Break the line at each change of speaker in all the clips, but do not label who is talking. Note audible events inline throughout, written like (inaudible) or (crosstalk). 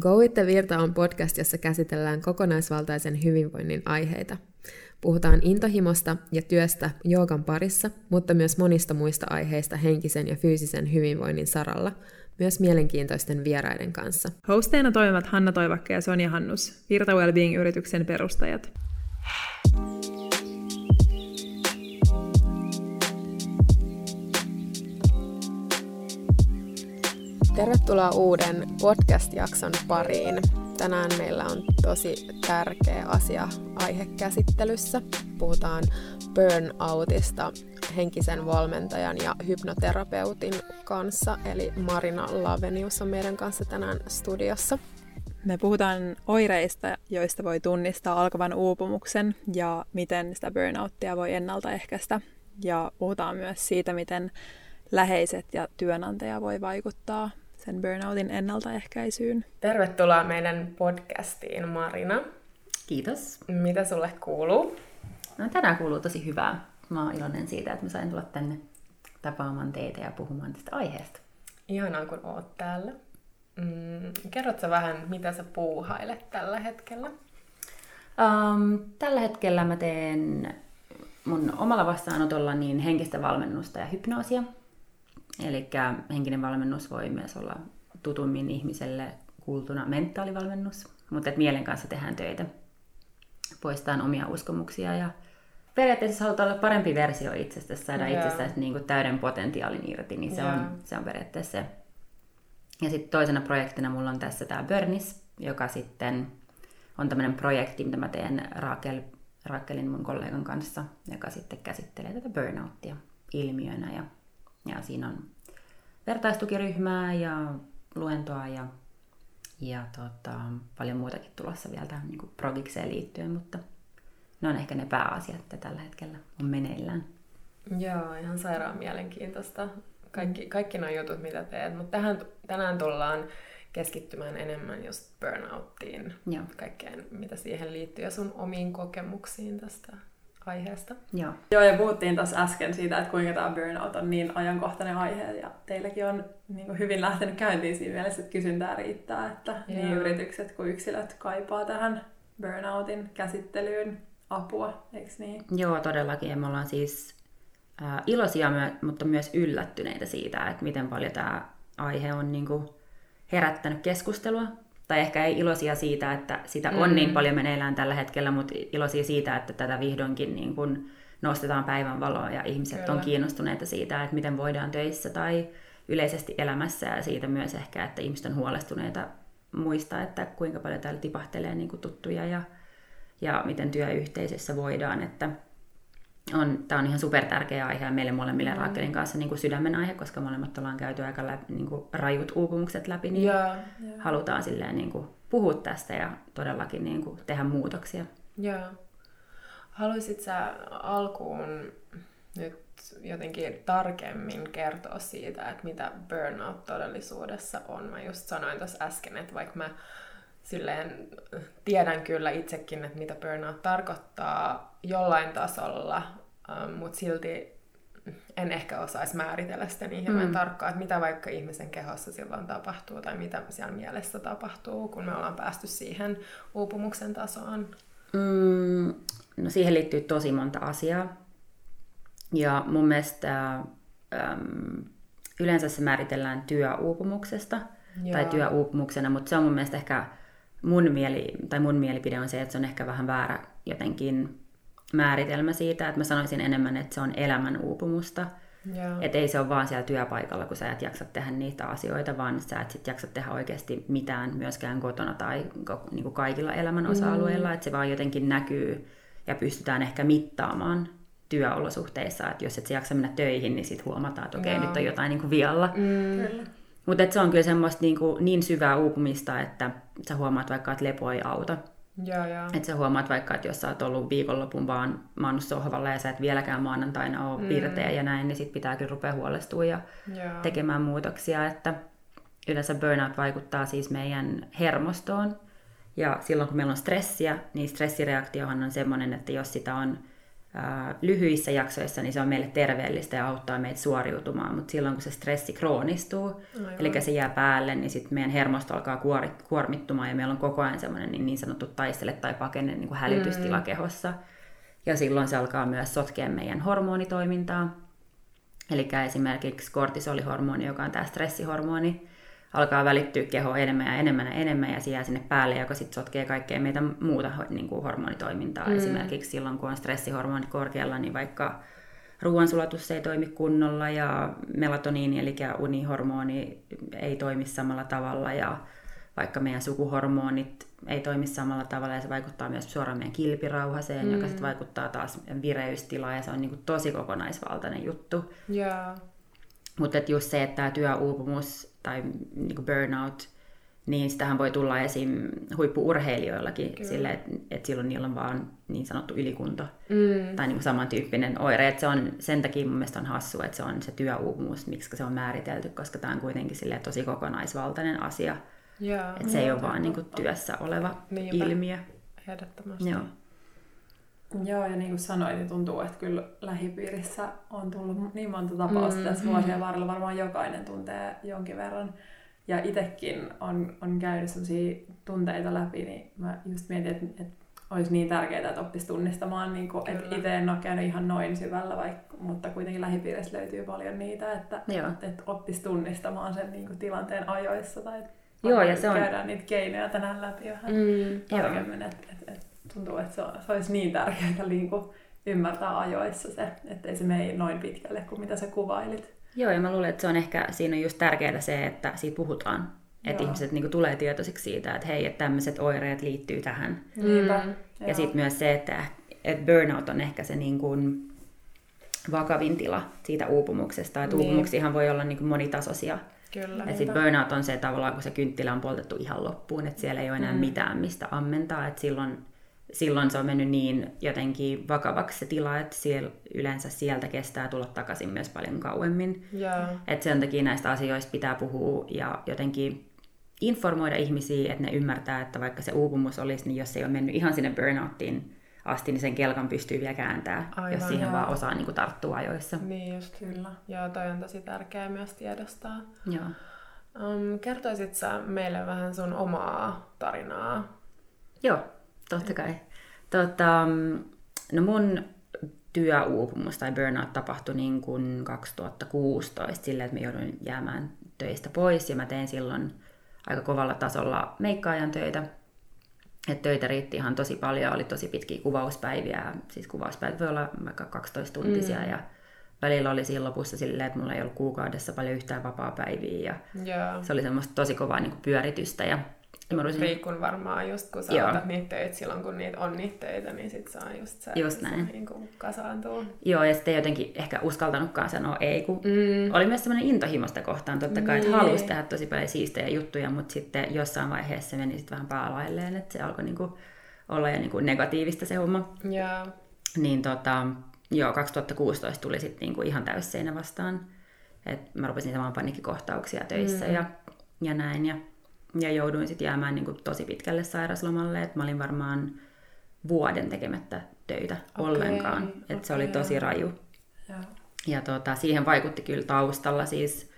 Go with the Virta on podcast, jossa käsitellään kokonaisvaltaisen hyvinvoinnin aiheita. Puhutaan intohimosta ja työstä joogan parissa, mutta myös monista muista aiheista henkisen ja fyysisen hyvinvoinnin saralla, myös mielenkiintoisten vieraiden kanssa.
Hosteina toimivat Hanna Toivakka ja Sonja Hannus, Virta Wellbeing-yrityksen perustajat.
Tervetuloa uuden podcast-jakson pariin. Tänään meillä on tosi tärkeä asia aihekäsittelyssä. Puhutaan burnoutista henkisen valmentajan ja hypnoterapeutin kanssa, eli Marina Lavenius on meidän kanssa tänään studiossa.
Me puhutaan oireista, joista voi tunnistaa alkavan uupumuksen ja miten sitä burnouttia voi ennaltaehkäistä. Ja puhutaan myös siitä, miten läheiset ja työnantaja voi vaikuttaa sen burnoutin ennaltaehkäisyyn.
Tervetuloa meidän podcastiin, Marina.
Kiitos.
Mitä sulle kuuluu?
No, tänään kuuluu tosi hyvää. Mä oon iloinen siitä, että mä sain tulla tänne tapaamaan teitä ja puhumaan tästä aiheesta.
Ihanaa, kun oot täällä. Mm, kerrotko vähän, mitä sä puuhailet tällä hetkellä?
Um, tällä hetkellä mä teen mun omalla vastaanotolla niin henkistä valmennusta ja hypnoosia. Eli henkinen valmennus voi myös olla tutummin ihmiselle kuultuna mentaalivalmennus, mutta että mielen kanssa tehdään töitä. Poistetaan omia uskomuksia ja periaatteessa halutaan olla parempi versio itsestä, saada yeah. itsestä niin kuin täyden potentiaalin irti, niin se, yeah. on, se on periaatteessa se. Ja sitten toisena projektina mulla on tässä tämä Burnis, joka sitten on tämmöinen projekti, mitä mä teen Raakel, Raakelin mun kollegan kanssa, joka sitten käsittelee tätä burnouttia ilmiönä ja ja siinä on vertaistukiryhmää ja luentoa ja, ja tota, paljon muutakin tulossa vielä tähän niin progikseen liittyen, mutta ne on ehkä ne pääasiat, että tällä hetkellä on meneillään.
Joo, ihan sairaan mielenkiintoista. Kaikki, kaikki nuo jutut, mitä teet, mutta tähän, tänään tullaan keskittymään enemmän just burnouttiin, Joo. kaikkeen mitä siihen liittyy ja sun omiin kokemuksiin tästä aiheesta.
Joo. Joo, ja puhuttiin tuossa äsken siitä, että kuinka tämä burnout on niin ajankohtainen aihe, ja teilläkin on niin kuin hyvin lähtenyt käyntiin siinä mielessä, että kysyntää riittää, että Joo. niin yritykset kuin yksilöt kaipaa tähän burnoutin käsittelyyn apua, eikö niin?
Joo, todellakin, ja me ollaan siis äh, iloisia, mutta myös yllättyneitä siitä, että miten paljon tämä aihe on niin kuin herättänyt keskustelua tai ehkä ei iloisia siitä, että sitä on mm. niin paljon meneillään tällä hetkellä, mutta iloisia siitä, että tätä vihdoinkin niin kun nostetaan päivänvaloa ja ihmiset Kyllä. on kiinnostuneita siitä, että miten voidaan töissä tai yleisesti elämässä ja siitä myös ehkä, että ihmiset on huolestuneita muista, että kuinka paljon täällä tipahtelee niin tuttuja ja, ja miten työyhteisössä voidaan, että on, tämä on ihan super tärkeä aihe meille molemmille mm. Raakelin kanssa niin kuin sydämen aihe, koska molemmat ollaan käyty aika läpi, niin kuin rajut uupumukset läpi, niin yeah, yeah. halutaan silleen niin kuin puhua tästä ja todellakin niin kuin tehdä muutoksia.
Joo. Haluaisit sä alkuun nyt jotenkin tarkemmin kertoa siitä, että mitä burnout todellisuudessa on? Mä just sanoin tuossa äsken, että vaikka mä silleen tiedän kyllä itsekin, että mitä burnout tarkoittaa jollain tasolla, ähm, mutta silti en ehkä osaisi määritellä sitä niin hirveän mm. tarkkaan, että mitä vaikka ihmisen kehossa silloin tapahtuu tai mitä siellä mielessä tapahtuu, kun me ollaan päästy siihen uupumuksen tasoon.
Mm, no siihen liittyy tosi monta asiaa. Ja mun mielestä äm, yleensä se määritellään työuupumuksesta Joo. tai työuupumuksena, mutta se on mun mielestä ehkä mun, mieli, tai mun mielipide on se, että se on ehkä vähän väärä jotenkin määritelmä siitä, että mä sanoisin enemmän, että se on elämän uupumusta. Että ei se ole vaan siellä työpaikalla, kun sä et jaksa tehdä niitä asioita, vaan sä et sit jaksa tehdä oikeasti mitään myöskään kotona tai niin kuin kaikilla elämän osa-alueilla. Mm. Että se vaan jotenkin näkyy ja pystytään ehkä mittaamaan työolosuhteissa. Että jos et sä jaksa mennä töihin, niin sitten huomataan, että okei, okay, nyt on jotain niin kuin vialla. Mm. Mutta se on kyllä semmoista niin, kuin, niin syvää uupumista, että sä huomaat vaikka, että lepo ei auta.
Ja, ja.
Että sä huomaat vaikka, että jos sä oot ollut viikonlopun vaan maannut sohvalla ja sä et vieläkään maanantaina ole mm. pirteä ja näin, niin sit pitää kyllä rupea huolestua ja ja. tekemään muutoksia. Että yleensä burnout vaikuttaa siis meidän hermostoon. Ja silloin kun meillä on stressiä, niin stressireaktiohan on semmoinen, että jos sitä on ää, lyhyissä jaksoissa, niin se on meille terveellistä ja auttaa meitä suoriutumaan, mutta silloin kun se stressi kroonistuu, Aivan. eli se jää päälle, niin sitten meidän hermosto alkaa kuori, kuormittumaan ja meillä on koko ajan semmoinen niin, niin sanottu taistele tai pakene niin kuin hälytystila mm. kehossa. Ja silloin se alkaa myös sotkea meidän hormonitoimintaa. Eli esimerkiksi kortisolihormoni, joka on tämä stressihormoni, alkaa välittyä keho enemmän ja enemmän ja enemmän ja se jää sinne päälle, joka sitten sotkee kaikkea meitä muuta niin kuin hormonitoimintaa. Mm. Esimerkiksi silloin, kun on stressihormonit korkealla, niin vaikka ruoansulatus ei toimi kunnolla ja melatoniini, eli unihormoni, ei toimi samalla tavalla ja vaikka meidän sukuhormonit ei toimi samalla tavalla ja se vaikuttaa myös suoraan meidän kilpirauhaseen, mm. joka sitten vaikuttaa taas vireystilaan ja se on niin kuin tosi kokonaisvaltainen juttu.
Yeah.
Mutta just se, että tämä työuupumus tai niin kuin burnout, niin sitähän voi tulla esim. huippuurheilijoillakin sille, että et silloin niillä on vaan niin sanottu ylikunto mm. tai niin kuin samantyyppinen oire. Et se on, sen takia mun mielestä on hassu, että se on se työuupumus, miksi se on määritelty, koska tämä on kuitenkin sille tosi kokonaisvaltainen asia. Että se ei ole vaan niin kuin työssä oleva Niinpä. ilmiö.
Ehdottomasti.
Joo.
Joo, ja niin kuin sanoin, niin tuntuu, että kyllä lähipiirissä on tullut niin monta tapausta mm, tässä vuosien varrella. Varmaan jokainen tuntee jonkin verran. Ja itsekin on, on käynyt sellaisia tunteita läpi, niin mä just mietin, että, että olisi niin tärkeää, että oppisi tunnistamaan, niin kuin, että itse en ole käynyt ihan noin syvällä, vaikka, mutta kuitenkin lähipiirissä löytyy paljon niitä, että, että, että oppisi tunnistamaan sen niin kuin, tilanteen ajoissa. Tai
Joo, ja se on...
käydään niitä keinoja tänään läpi vähän mm, tarkemmin, että, että, että tuntuu, että se, se olisi niin tärkeää niin kuin ymmärtää ajoissa se, ettei se mene noin pitkälle kuin mitä sä kuvailit.
Joo, ja mä luulen, että se on ehkä, siinä on just tärkeää se, että siitä puhutaan. Että ihmiset niin kuin, tulee tietoisiksi siitä, että hei, että tämmöiset oireet liittyy tähän.
Niinpä.
Mm. Ja sitten myös se, että, että burnout on ehkä se niin kuin, vakavin tila siitä uupumuksesta. Että niin. uupumuksihan voi olla niin kuin, monitasoisia.
Kyllä.
Ja sitten burnout on se tavallaan, kun se kynttilä on poltettu ihan loppuun, että siellä ei ole enää mm. mitään, mistä ammentaa. Että silloin silloin se on mennyt niin jotenkin vakavaksi se tila, että siellä, yleensä sieltä kestää tulla takaisin myös paljon kauemmin.
Yeah.
Että sen takia näistä asioista pitää puhua ja jotenkin informoida ihmisiä, että ne ymmärtää, että vaikka se uupumus olisi, niin jos se ei ole mennyt ihan sinne burnouttiin asti, niin sen kelkan pystyy vielä kääntämään, Aivan, jos siihen joo. vaan osaa niin kuin, tarttua ajoissa.
Niin just kyllä. Joo, toi on tosi tärkeää myös tiedostaa.
Joo.
Um, kertoisit sä meille vähän sun omaa tarinaa?
Joo, totta kai. Tota, no mun työuupumus tai burnout tapahtui niin kuin 2016 silleen, että mä jouduin jäämään töistä pois ja mä tein silloin aika kovalla tasolla meikkaajan töitä. Et töitä riitti ihan tosi paljon, oli tosi pitkiä kuvauspäiviä, siis kuvauspäivät voi olla vaikka 12 tuntisia mm. ja välillä oli siinä lopussa silleen, että mulla ei ollut kuukaudessa paljon yhtään vapaa-päiviä ja
yeah.
se oli semmoista tosi kovaa niin kuin pyöritystä ja
Mä rupesin... Riikkun varmaan just kun sä Joo. otat niitä töitä silloin, kun niitä on niitä töitä, niin sit saa just se,
just näin.
Se, niin kuin kasaantuu.
Joo, ja sitten jotenkin ehkä uskaltanutkaan sanoa ei, kun mm. oli myös semmoinen intohimosta kohtaan totta kai, niin. että halusi tehdä tosi paljon siistejä juttuja, mutta sitten jossain vaiheessa se meni sitten vähän päälailleen, että se alkoi niinku olla jo niinku negatiivista se homma.
Yeah.
Niin tota, joo, 2016 tuli sitten niinku ihan täysseinä vastaan. Et mä rupesin saamaan paniikkikohtauksia töissä mm. ja, ja näin. Ja ja jouduin sitten jäämään niin kuin tosi pitkälle sairaslomalle, että mä olin varmaan vuoden tekemättä töitä okay, ollenkaan. Että okay, se oli tosi raju.
Ja,
ja tota, siihen vaikutti kyllä taustalla siis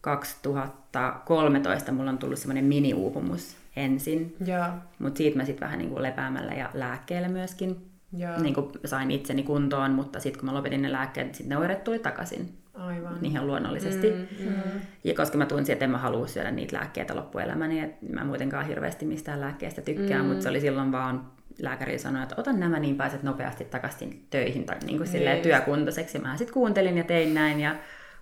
2013 mulla on tullut semmoinen mini-uupumus ensin. Mutta siitä mä sitten vähän niin kuin lepäämällä ja lääkkeellä myöskin niin kuin sain itseni kuntoon, mutta sitten kun mä lopetin ne lääkkeet, sitten ne oireet tuli takaisin.
Aivan.
Niin ihan luonnollisesti. Mm, mm. Ja koska mä tunsin, että en mä halua syödä niitä lääkkeitä loppuelämäni, että mä muutenkaan hirveästi mistään lääkkeestä tykkään, mm. mutta se oli silloin vaan lääkäri sanoi, että otan nämä niin pääset nopeasti takaisin töihin tai niin kuin silleen työkuntoiseksi. Mä sitten kuuntelin ja tein näin ja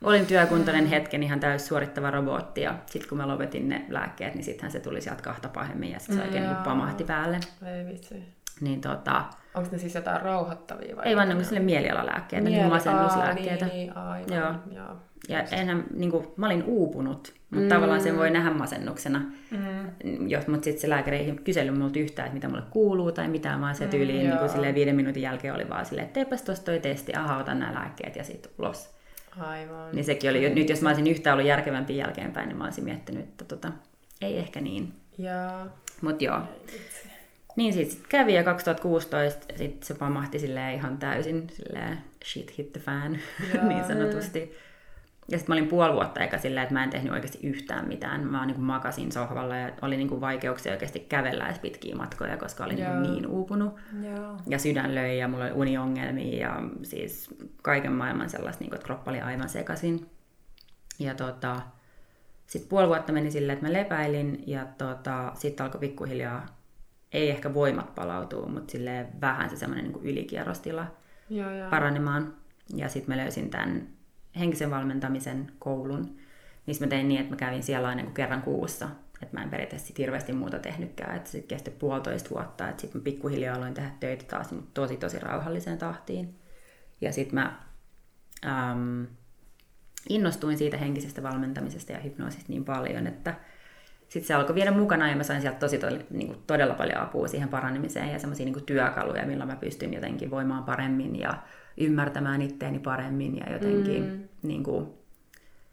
olin työkuntoinen hetken ihan täys suorittava robotti ja sitten kun mä lopetin ne lääkkeet, niin sittenhän se tuli sieltä kahta pahemmin ja sitten se oikein mm, pamahti päälle.
Ei vitsi.
Niin tota,
Onko ne siis jotain rauhoittavia vai?
Ei vaan niin sille mielialalääkkeitä, Mieli... niin masennuslääkkeitä.
Niin, aivan,
joo. joo. Ja enhän, niin kuin, mä olin uupunut, mutta mm. tavallaan sen voi nähdä masennuksena. Mm. Jos, mutta sitten se lääkäri ei kysellyt multa yhtään, että mitä mulle kuuluu tai mitä, vaan se tyyliin mm, niin kuin viiden minuutin jälkeen oli vaan silleen, että teepäs tuossa toi testi, aha, otan nämä lääkkeet ja sitten ulos.
Aivan.
Niin sekin oli, nyt jos mä olisin yhtään ollut järkevämpi jälkeenpäin, niin mä olisin miettinyt, että tota, ei ehkä niin.
Joo.
Mut joo. Niin siitä sit kävi ja 2016 sit se pamahti silleen ihan täysin silleen shit hit the fan (laughs) niin sanotusti. Ja sitten mä olin puoli vuotta eikä silleen, että mä en tehnyt oikeasti yhtään mitään. Mä niin kuin makasin sohvalla ja oli niin kuin vaikeuksia oikeasti kävellä edes pitkiä matkoja, koska olin niin, niin uupunut.
Joo.
Ja sydän löi ja mulla oli uniongelmia ja siis kaiken maailman sellaista, niin kuin, että kroppa oli aivan sekaisin. Ja tota, sitten puoli vuotta meni silleen, että mä lepäilin ja tota, sitten alkoi pikkuhiljaa, ei ehkä voimat palautua, mutta silleen vähän se semmoinen niin ylikierrostila
Joo, joo.
paranemaan. Ja sitten mä löysin tämän henkisen valmentamisen koulun, missä mä tein niin, että mä kävin siellä aina niin kerran kuussa. Että mä en periaatteessa sit hirveästi muuta tehnytkään. Että se kesti puolitoista vuotta. Että sitten mä pikkuhiljaa aloin tehdä töitä taas niin tosi tosi rauhalliseen tahtiin. Ja sitten mä äm, innostuin siitä henkisestä valmentamisesta ja hypnoosista niin paljon, että sitten se alkoi viedä mukana ja mä sain sieltä tosi to, niin kuin todella paljon apua siihen paranemiseen ja semmoisia niin työkaluja, millä mä pystyn jotenkin voimaan paremmin ja ymmärtämään itteeni paremmin ja jotenkin mm. niin kuin,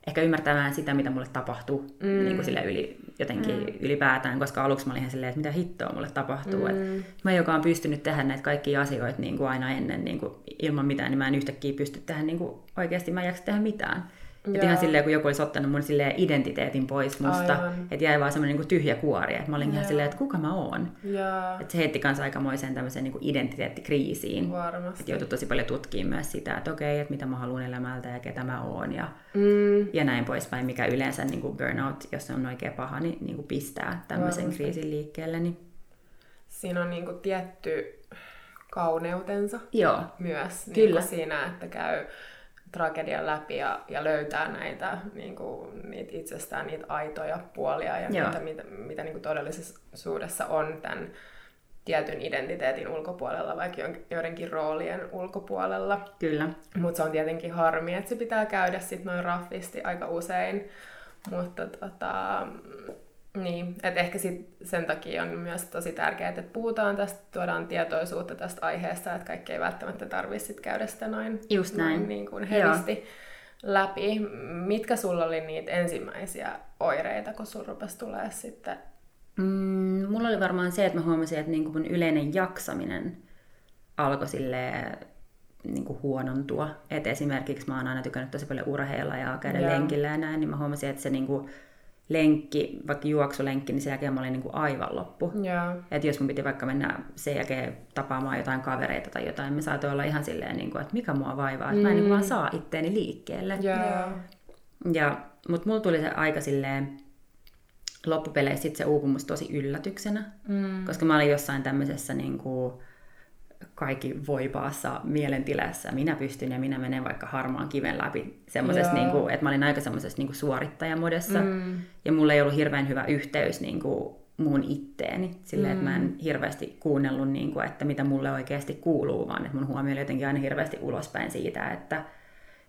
ehkä ymmärtämään sitä, mitä mulle tapahtuu mm. niin kuin sille yli, jotenkin mm. ylipäätään, koska aluksi mä olin ihan silleen, että mitä hittoa mulle tapahtuu. Mm. Et mä, joka on pystynyt tehdä näitä kaikkia asioita niin kuin aina ennen niin kuin ilman mitään, niin mä en yhtäkkiä pysty tehdä niin kuin, oikeasti, mä en jaksa tehdä mitään. Että ihan silleen, kun joku olisi ottanut mun silleen identiteetin pois musta, että jäi vaan semmoinen niin tyhjä kuori. Että mä olin Joo. ihan silleen, että kuka mä oon. Että se heitti kanssa aikamoiseen tämmöiseen niin identiteettikriisiin.
Varmasti.
Että joutui tosi paljon tutkimaan myös sitä, että okei, että mitä mä haluan elämältä ja ketä mä oon. Ja, mm. ja näin poispäin, mikä yleensä niin kuin burnout, jos se on oikein paha, niin, niin kuin pistää tämmöisen Varmasti. kriisin liikkeelle. Niin...
Siinä on niin kuin tietty kauneutensa
Joo.
myös niin Kyllä. siinä, että käy tragedian läpi ja, ja löytää näitä, niin kuin, niitä itsestään niitä aitoja puolia ja Joo. mitä, mitä, mitä niin kuin todellisuudessa on tämän tietyn identiteetin ulkopuolella, vaikka joidenkin roolien ulkopuolella.
Kyllä.
Mutta se on tietenkin harmi, että se pitää käydä sitten noin raffisti aika usein. Mutta tota, niin, että ehkä sit sen takia on myös tosi tärkeää, että puhutaan tästä, tuodaan tietoisuutta tästä aiheesta, että kaikki ei välttämättä tarvitse käydä sitä noin,
Just näin.
noin niin kuin hevisti läpi. Mitkä sulla oli niitä ensimmäisiä oireita, kun sun rupesi tulee sitten?
Mm, mulla oli varmaan se, että mä huomasin, että niin mun yleinen jaksaminen alkoi silleen niin kuin huonontua. Et esimerkiksi mä oon aina tykännyt tosi paljon urheilla ja käydä yeah. lenkillä ja näin, niin mä huomasin, että se niin kuin lenkki, vaikka juoksulenkki, niin sen jälkeen mä olin niin kuin aivan loppu.
Yeah.
Että jos mun piti vaikka mennä sen jälkeen tapaamaan jotain kavereita tai jotain, me saatoin olla ihan silleen, niin kuin, että mikä mua vaivaa, että mm. mä en niin kuin vaan saa itteeni liikkeelle.
Yeah.
Ja, mutta mulla tuli se aika silleen, loppupeleissä sit se uupumus tosi yllätyksenä, mm. koska mä olin jossain tämmöisessä niin kuin, kaikki voipaassa mielentilassa. Minä pystyn ja minä menen vaikka harmaan kiven läpi semmoisessa, niin kuin, että mä olin aika semmoisessa niin suorittajamodessa. Mm. Ja mulla ei ollut hirveän hyvä yhteys niin kuin, muun itteeni. Silleen, mm. että mä en mm. hirveästi kuunnellut, niin kuin, että mitä mulle oikeasti kuuluu, vaan että mun huomio oli jotenkin aina hirveästi ulospäin siitä, että,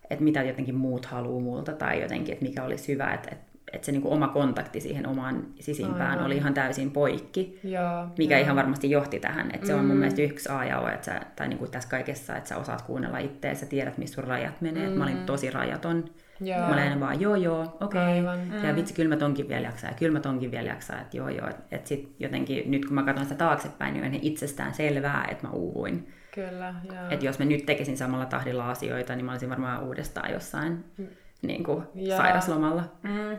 että mitä jotenkin muut haluaa multa tai jotenkin, että mikä olisi hyvä, että, että että se niinku oma kontakti siihen omaan sisimpään Aivan. oli ihan täysin poikki,
ja,
mikä ja. ihan varmasti johti tähän. Että se mm. on mun mm. mielestä yksi A ja O, että sä, tai niinku tässä kaikessa, että sä osaat kuunnella itseä, ja tiedät, missä sun rajat menee. Mm. mä olin mm. tosi rajaton. Ja. Mä olin vaan joo joo, okei. Okay. Mm. Ja vitsi, kyllä mä tonkin vielä jaksaa, ja kyllä mä tonkin vielä jaksaa, että joo joo. Että et sit jotenkin, nyt kun mä katson sitä taaksepäin, niin on itsestään selvää, että mä uuvuin.
Kyllä,
Että jos mä nyt tekisin samalla tahdilla asioita, niin mä olisin varmaan uudestaan jossain mm. niin kuin sairaslomalla.
Mm.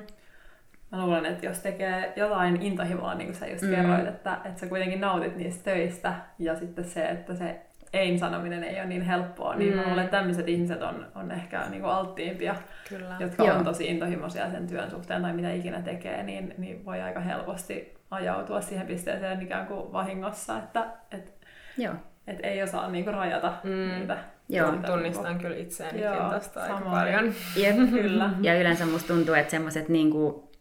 Mä luulen, että jos tekee jotain intohimoa, niin kuin sä just mm. kerroit, että, että sä kuitenkin nautit niistä töistä, ja sitten se, että se ei-sanominen ei ole niin helppoa, niin mm. mä luulen, että tämmöiset ihmiset on, on ehkä niin kuin alttiimpia,
Kyllä.
jotka Joo. on tosi intohimoisia sen työn suhteen tai mitä ikinä tekee, niin, niin voi aika helposti ajautua siihen pisteeseen ikään kuin vahingossa, että et,
Joo.
et ei osaa niin kuin rajata mm. niitä.
Joo, tunnistan niin kyllä itseänikin Joo, tästä aika paljon.
Jep. kyllä. Ja yleensä musta tuntuu, että semmoiset niin kuin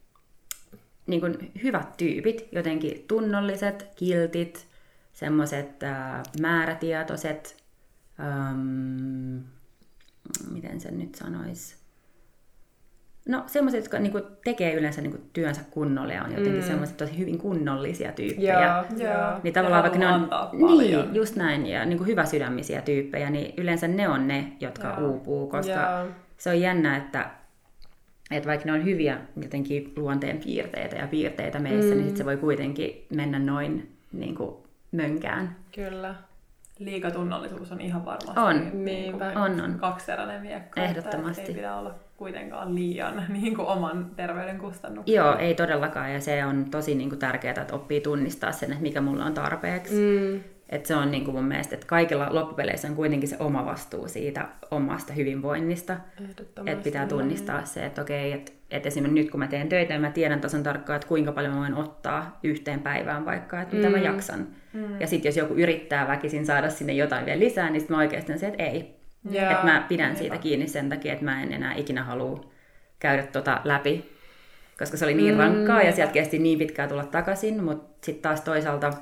niin kuin hyvät tyypit, jotenkin tunnolliset, kiltit, semmoiset äh, määrätietoiset, ähm, miten sen nyt sanoisi, No semmoiset, jotka niinku tekee yleensä niinku työnsä kunnolla ja on jotenkin mm. semmoiset tosi hyvin kunnollisia tyyppejä.
Joo, joo.
Niin tavallaan vaikka ne on, niin, just näin, ja niinku hyvä sydämisiä tyyppejä, niin yleensä ne on ne, jotka joo. uupuu, koska joo. se on jännä, että että vaikka ne on hyviä jotenkin luonteen piirteitä ja piirteitä meissä, niin mm. niin sit se voi kuitenkin mennä noin niin kuin mönkään.
Kyllä.
Liikatunnollisuus on ihan varmasti
On.
Niinpä.
On, on.
kaksiteräinen miekka.
Ehdottomasti.
Että ei pidä olla kuitenkaan liian (laughs) niin kuin oman terveyden kustannuksia.
Joo, ei todellakaan, ja se on tosi niin kuin, tärkeää, että oppii tunnistaa sen, että mikä mulla on tarpeeksi.
Mm.
Et se on niin kuin mun mielestä, että kaikilla loppupeleissä on kuitenkin se oma vastuu siitä omasta hyvinvoinnista. Että pitää tunnistaa se, että okei, että, että esimerkiksi nyt kun mä teen töitä, niin mä tiedän tasan tarkkaan, että kuinka paljon mä voin ottaa yhteen päivään vaikka, että mitä mm. mä jaksan. Mm. Ja sitten jos joku yrittää väkisin saada sinne jotain vielä lisää, niin sitten mä oikeasti se, että ei.
Jaa,
Että mä pidän
niinpä.
siitä kiinni sen takia, että mä en enää ikinä halua käydä tota läpi, koska se oli niin rankkaa ja sieltä kesti niin pitkään tulla takaisin, mutta sitten taas toisaalta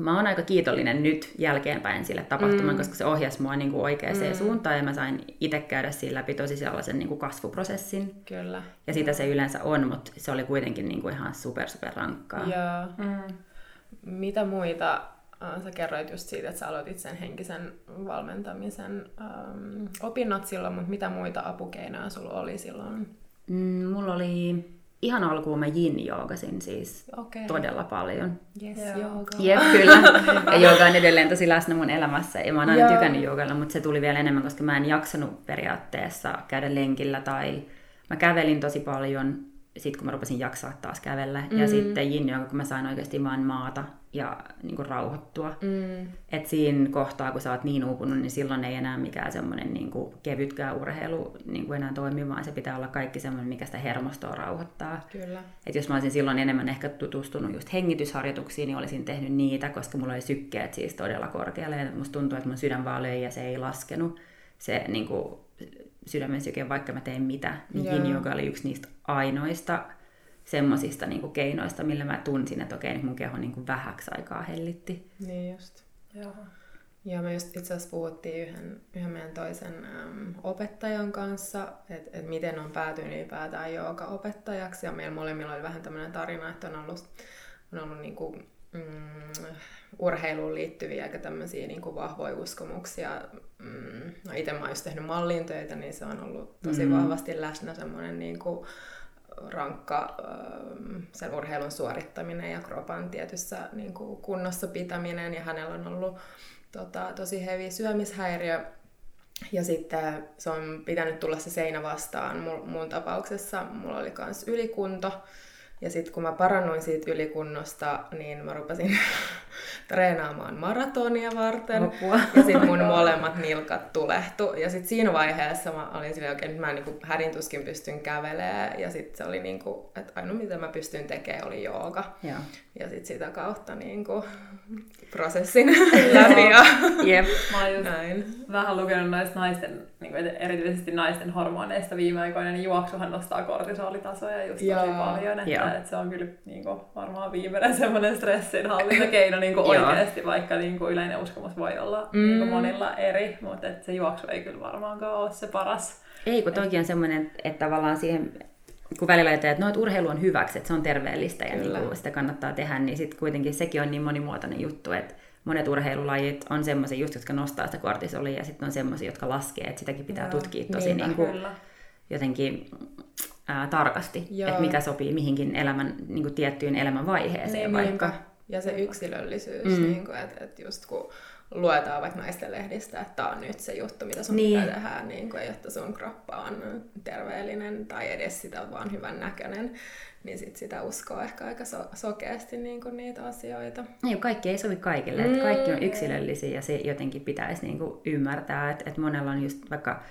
mä oon aika kiitollinen nyt jälkeenpäin sille tapahtuman, mm. koska se ohjasi mua niin kuin oikeaan mm. suuntaan ja mä sain itse käydä siinä läpi tosi sellaisen niin kuin kasvuprosessin.
Kyllä.
Ja sitä se yleensä on, mutta se oli kuitenkin niin kuin ihan super, super rankkaa.
Ja
Mm.
mitä muita, äh, sä kerroit just siitä, että sä aloitit sen henkisen valmentamisen ähm, opinnot silloin, mutta mitä muita apukeinoja sulla oli silloin?
Mm, mulla oli ihan alkuun mä yin joogasin siis
Okei.
todella paljon.
Yes, jooga.
Jep, kyllä. Ja jooga on edelleen tosi läsnä mun elämässä. Ja mä oon aina
Joo.
tykännyt joogalla, mutta se tuli vielä enemmän, koska mä en jaksanut periaatteessa käydä lenkillä tai mä kävelin tosi paljon sit kun mä rupesin jaksaa taas kävellä. Mm. Ja sitten yoga, kun mä sain oikeasti vaan maata ja niin kuin rauhoittua.
Mm.
Et siinä kohtaa, kun sä oot niin uupunut, niin silloin ei enää mikään semmoinen niin kuin kevytkään urheilu niin kuin enää toimi, vaan se pitää olla kaikki semmoinen, mikä sitä hermostoa rauhoittaa.
Kyllä.
Et jos mä olisin silloin enemmän ehkä tutustunut just hengitysharjoituksiin, niin olisin tehnyt niitä, koska mulla oli sykkeet siis todella korkealle ja musta tuntuu, että mun sydän vaan löi ja se ei laskenut. Se niin kuin, sydämen syke, vaikka mä tein mitä, niin
Joo.
yin yoga oli yksi niistä ainoista semmoisista niin kuin keinoista, millä mä tunsin, että okei, nyt mun keho niin kuin vähäksi aikaa hellitti.
Niin just.
Joo.
Ja me just itse asiassa puhuttiin yhden, yhden meidän toisen äm, opettajan kanssa, että et miten on päätynyt ylipäätään jooga-opettajaksi. Ja meillä molemmilla oli vähän tämmöinen tarina, että on ollut, on ollut niinku, mm, urheiluun liittyviä aika tämmöisiä niinku vahvoja uskomuksia. Mm, no itse mä oon just tehnyt mallin töitä, niin se on ollut tosi
Mm.
vahvasti läsnä semmoinen niinku, rankka ähm, sen urheilun suorittaminen ja kropan tietyssä niin kuin kunnossa pitäminen ja hänellä on ollut tota, tosi hevi syömishäiriö ja sitten se on pitänyt tulla se seinä vastaan. Mun tapauksessa mulla oli myös ylikunto. Ja sitten kun mä parannuin siitä ylikunnosta, niin mä rupesin (laughs) treenaamaan maratonia varten.
Apua.
Ja sitten mun molemmat nilkat tulehtu. Ja sitten siinä vaiheessa mä olin silleen oikein, että mä niinku hädintuskin pystyn kävelemään. Ja sitten se oli niinku, että ainoa mitä mä pystyn tekemään oli jooga.
Joo.
Ja sitten sitä kautta niinku prosessin (laughs) läpi ja
Jep.
Mä oon just
näin.
vähän lukenut näistä naisten, niin kuin erityisesti naisten hormoneista viime aikoina, niin juoksuhan nostaa kortisolitasoja just tosi
Joo.
paljon, että, että se on kyllä niin kuin, varmaan viimeinen semmoinen stressinhallintakeino niin kuin oikeasti, vaikka niin kuin yleinen uskomus voi olla
Mm.
niin kuin monilla eri, mutta että se juoksu ei kyllä varmaankaan ole se paras.
Ei, kun toki on semmoinen, että tavallaan siihen, kun välillä ajatellaan, että no, että urheilu on hyväksi, että se on terveellistä ja
Kyllä.
niin kuin sitä kannattaa tehdä, niin sitten kuitenkin sekin on niin monimuotoinen juttu, että monet urheilulajit on semmoisia just, jotka nostaa sitä kortisolia ja sitten on semmoisia, jotka laskee, että sitäkin pitää
Joo.
tutkia tosi
Niinpä,
niin kuin,
Kyllä.
jotenkin ää, tarkasti,
Joo.
että mikä sopii mihinkin elämän, niin kuin tiettyyn elämänvaiheeseen
Niin,
vaikka.
niinpä. Ja se yksilöllisyys,
Mm.
mm. niin kuin, että, että just kun luetaan vaikka naisten lehdistä, että tämä on nyt se juttu, mitä sun
Niin.
niin. pitää tehdä, niin kuin, jotta sun kroppa on terveellinen tai edes sitä vaan hyvän näköinen, niin sit sitä uskoo ehkä aika so- sokeasti niin kuin niitä asioita.
Niin, kaikki ei sovi kaikille, että kaikki on yksilöllisiä ja se jotenkin pitäisi niinku ymmärtää, että, että monella on just vaikka,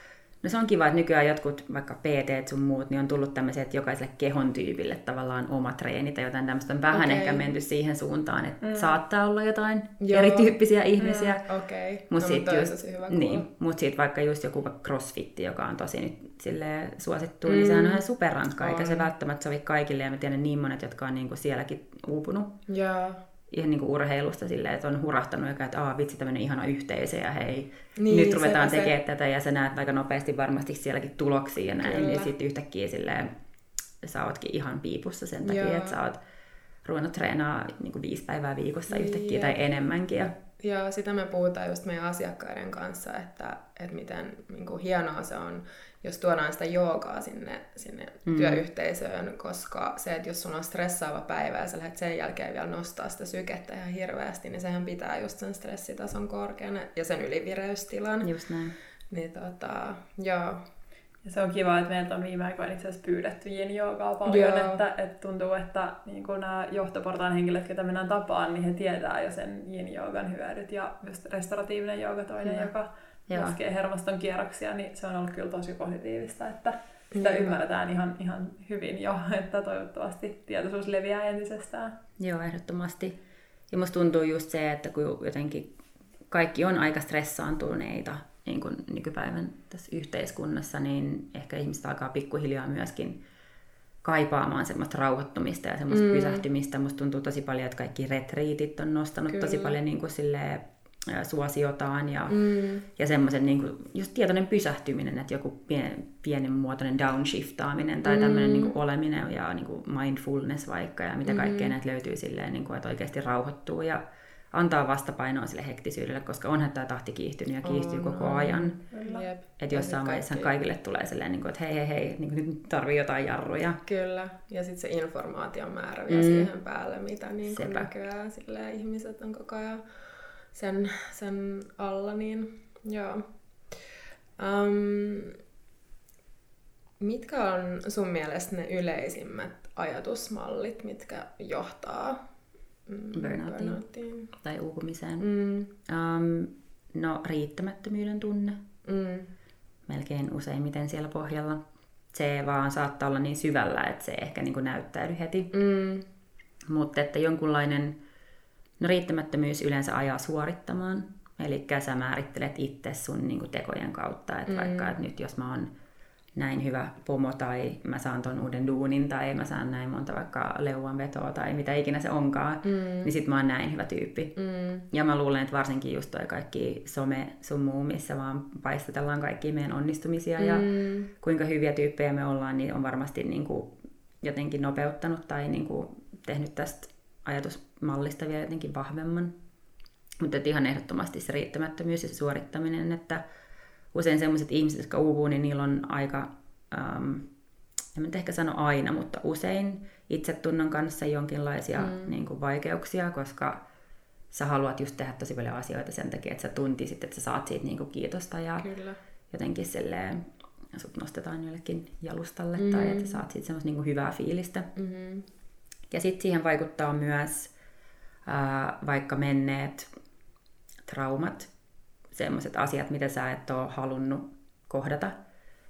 no se on kiva, että nykyään jotkut vaikka PT sun muut, niin on tullut tämmöiset, että jokaiselle kehon tyypille tavallaan oma treeni tai jotain tämmöistä on vähän
Okei.
ehkä menty siihen suuntaan, että mm. saattaa olla jotain
Joo.
erityyppisiä ihmisiä.
Mm, Okei, okay.
Mut
no,
sit
mutta on
just-
hyvä kuulla.
Niin, mutta sitten vaikka just joku vaikka crossfitti, joka on tosi nyt silleen suosittu, mm. niin sehän on ihan superrankka, eikä se
On.
välttämättä sovi kaikille. Ja mä tiedän niin monet, jotka on niinku sielläkin uupunut
Joo.
Ihan niinku urheilusta silleen, että on hurahtanut joka, että Aa, vitsi tämmöinen ihana yhteisö ja hei,
Niin,
nyt ruvetaan
se.
tekemään tätä ja sä näet aika nopeasti varmasti sielläkin tuloksia ja näin,
Kyllä.
niin sitten yhtäkkiä silleen sä ootkin ihan piipussa sen takia,
Joo.
että sä oot ruvennut treenaa niin kuin viisi päivää viikossa yhtäkkiä
Jep.
tai enemmänkin. Ja,
ja sitä me puhutaan just meidän asiakkaiden kanssa, että, että miten niin kuin hienoa se on, jos tuodaan sitä joogaa sinne, sinne mm. työyhteisöön, koska se, että jos sulla on stressaava päivä ja sä lähdet sen jälkeen vielä nostaa sitä sykettä ihan hirveästi, niin sehän pitää just sen stressitason korkeana ja sen ylivireystilan.
Just näin.
Niin tota, joo,
ja se on kiva, että meiltä on viime aikoina itse asiassa pyydetty yin joogaa paljon, että, että, tuntuu, että niin kuin nämä johtoportaan henkilöt, ketä mennään tapaan, niin he tietää jo sen yin joogan hyödyt ja just restauratiivinen jooga toinen, mm. joka Joo. laskee hermoston kierroksia, niin se on ollut kyllä tosi positiivista, että sitä mm. ymmärretään ihan, ihan hyvin jo, (laughs) että toivottavasti tietoisuus leviää entisestään.
Joo, ehdottomasti. Ja musta tuntuu just se, että kun jotenkin kaikki on aika stressaantuneita niin kuin nykypäivän tässä yhteiskunnassa, niin ehkä ihmiset alkaa pikkuhiljaa myöskin kaipaamaan semmoista rauhoittumista ja semmoista mm. pysähtymistä. Musta tuntuu tosi paljon, että kaikki retriitit on nostanut Kyllä. tosi paljon niin kuin silleen, suosiotaan ja, mm. ja semmoisen niin kuin, just tietoinen pysähtyminen, että joku pien, pienen muotoinen downshiftaaminen tai mm. tämmöinen niin kuin oleminen ja niin kuin mindfulness vaikka ja mitä mm. kaikkea näitä löytyy silleen, niin kuin, että oikeasti rauhoittuu ja antaa vastapainoa sille hektisyydelle, koska onhan tämä tahti kiihtynyt ja kiihtyy on, koko ajan. Että jossain vaiheessa kaikille tulee silleen, niin kuin, että hei hei hei, niin kuin, nyt tarvii jotain jarruja.
Kyllä, ja sitten se informaation määrä vielä mm. siihen päälle, mitä niin kuin nykyään silleen, ihmiset on koko ajan sen, sen alla, niin joo. Um, mitkä on sun mielestä ne yleisimmät ajatusmallit, mitkä johtaa
mm, burnoutiin, burnoutiin tai uupumiseen? Mm. Um, no riittämättömyyden tunne. Mm. Melkein useimmiten siellä pohjalla. Se vaan saattaa olla niin syvällä, että se ehkä niin näyttäydy heti. Mm. Mutta että jonkunlainen No riittämättömyys yleensä ajaa suorittamaan. Eli sä määrittelet itse sun niin kuin, tekojen kautta, että mm. vaikka että nyt jos mä oon näin hyvä pomo tai mä saan ton uuden duunin tai mä saan näin monta vaikka leuan vetoa tai mitä ikinä se onkaan, mm. niin sit mä oon näin hyvä tyyppi. Mm. Ja mä luulen, että varsinkin just toi kaikki some sun muu, missä vaan paistatellaan kaikki meidän onnistumisia mm. ja kuinka hyviä tyyppejä me ollaan, niin on varmasti niin kuin jotenkin nopeuttanut tai niin kuin tehnyt tästä ajatusmallista vielä jotenkin vahvemman. Mutta ihan ehdottomasti se riittämättömyys ja se suorittaminen, että usein sellaiset ihmiset, jotka uupuu, niin niillä on aika, ähm, en nyt ehkä sano aina, mutta usein itsetunnon kanssa jonkinlaisia mm. niin kuin vaikeuksia, koska sä haluat just tehdä tosi paljon asioita sen takia, että sä tuntisit, että sä saat siitä niin kuin kiitosta ja Kyllä. jotenkin silleen, sut nostetaan jollekin jalustalle mm. tai että saat siitä semmoista niin hyvää fiilistä. Mm-hmm. Ja sitten siihen vaikuttaa myös ää, vaikka menneet traumat, sellaiset asiat, mitä sä et ole halunnut kohdata.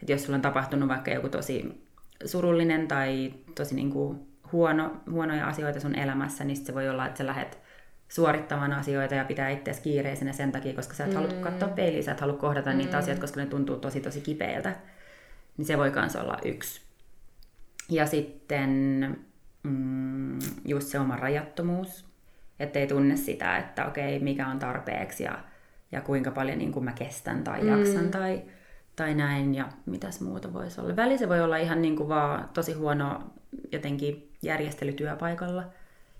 Et jos sulla on tapahtunut vaikka joku tosi surullinen tai tosi niinku huono, huonoja asioita sun elämässä, niin se voi olla, että sä lähdet suorittamaan asioita ja pitää itseäsi kiireisenä sen takia, koska sä et mm. halua katsoa peiliä, sä et halua kohdata mm. niitä asioita, koska ne tuntuu tosi tosi kipeiltä. Niin se voi myös olla yksi. Ja sitten mm, just se oma rajattomuus, ettei tunne sitä, että okei, mikä on tarpeeksi ja, ja kuinka paljon niin kuin mä kestän tai jaksan mm. tai, tai näin ja mitäs muuta voisi olla. Väli se voi olla ihan niin kuin vaan tosi huono jotenkin järjestelytyöpaikalla,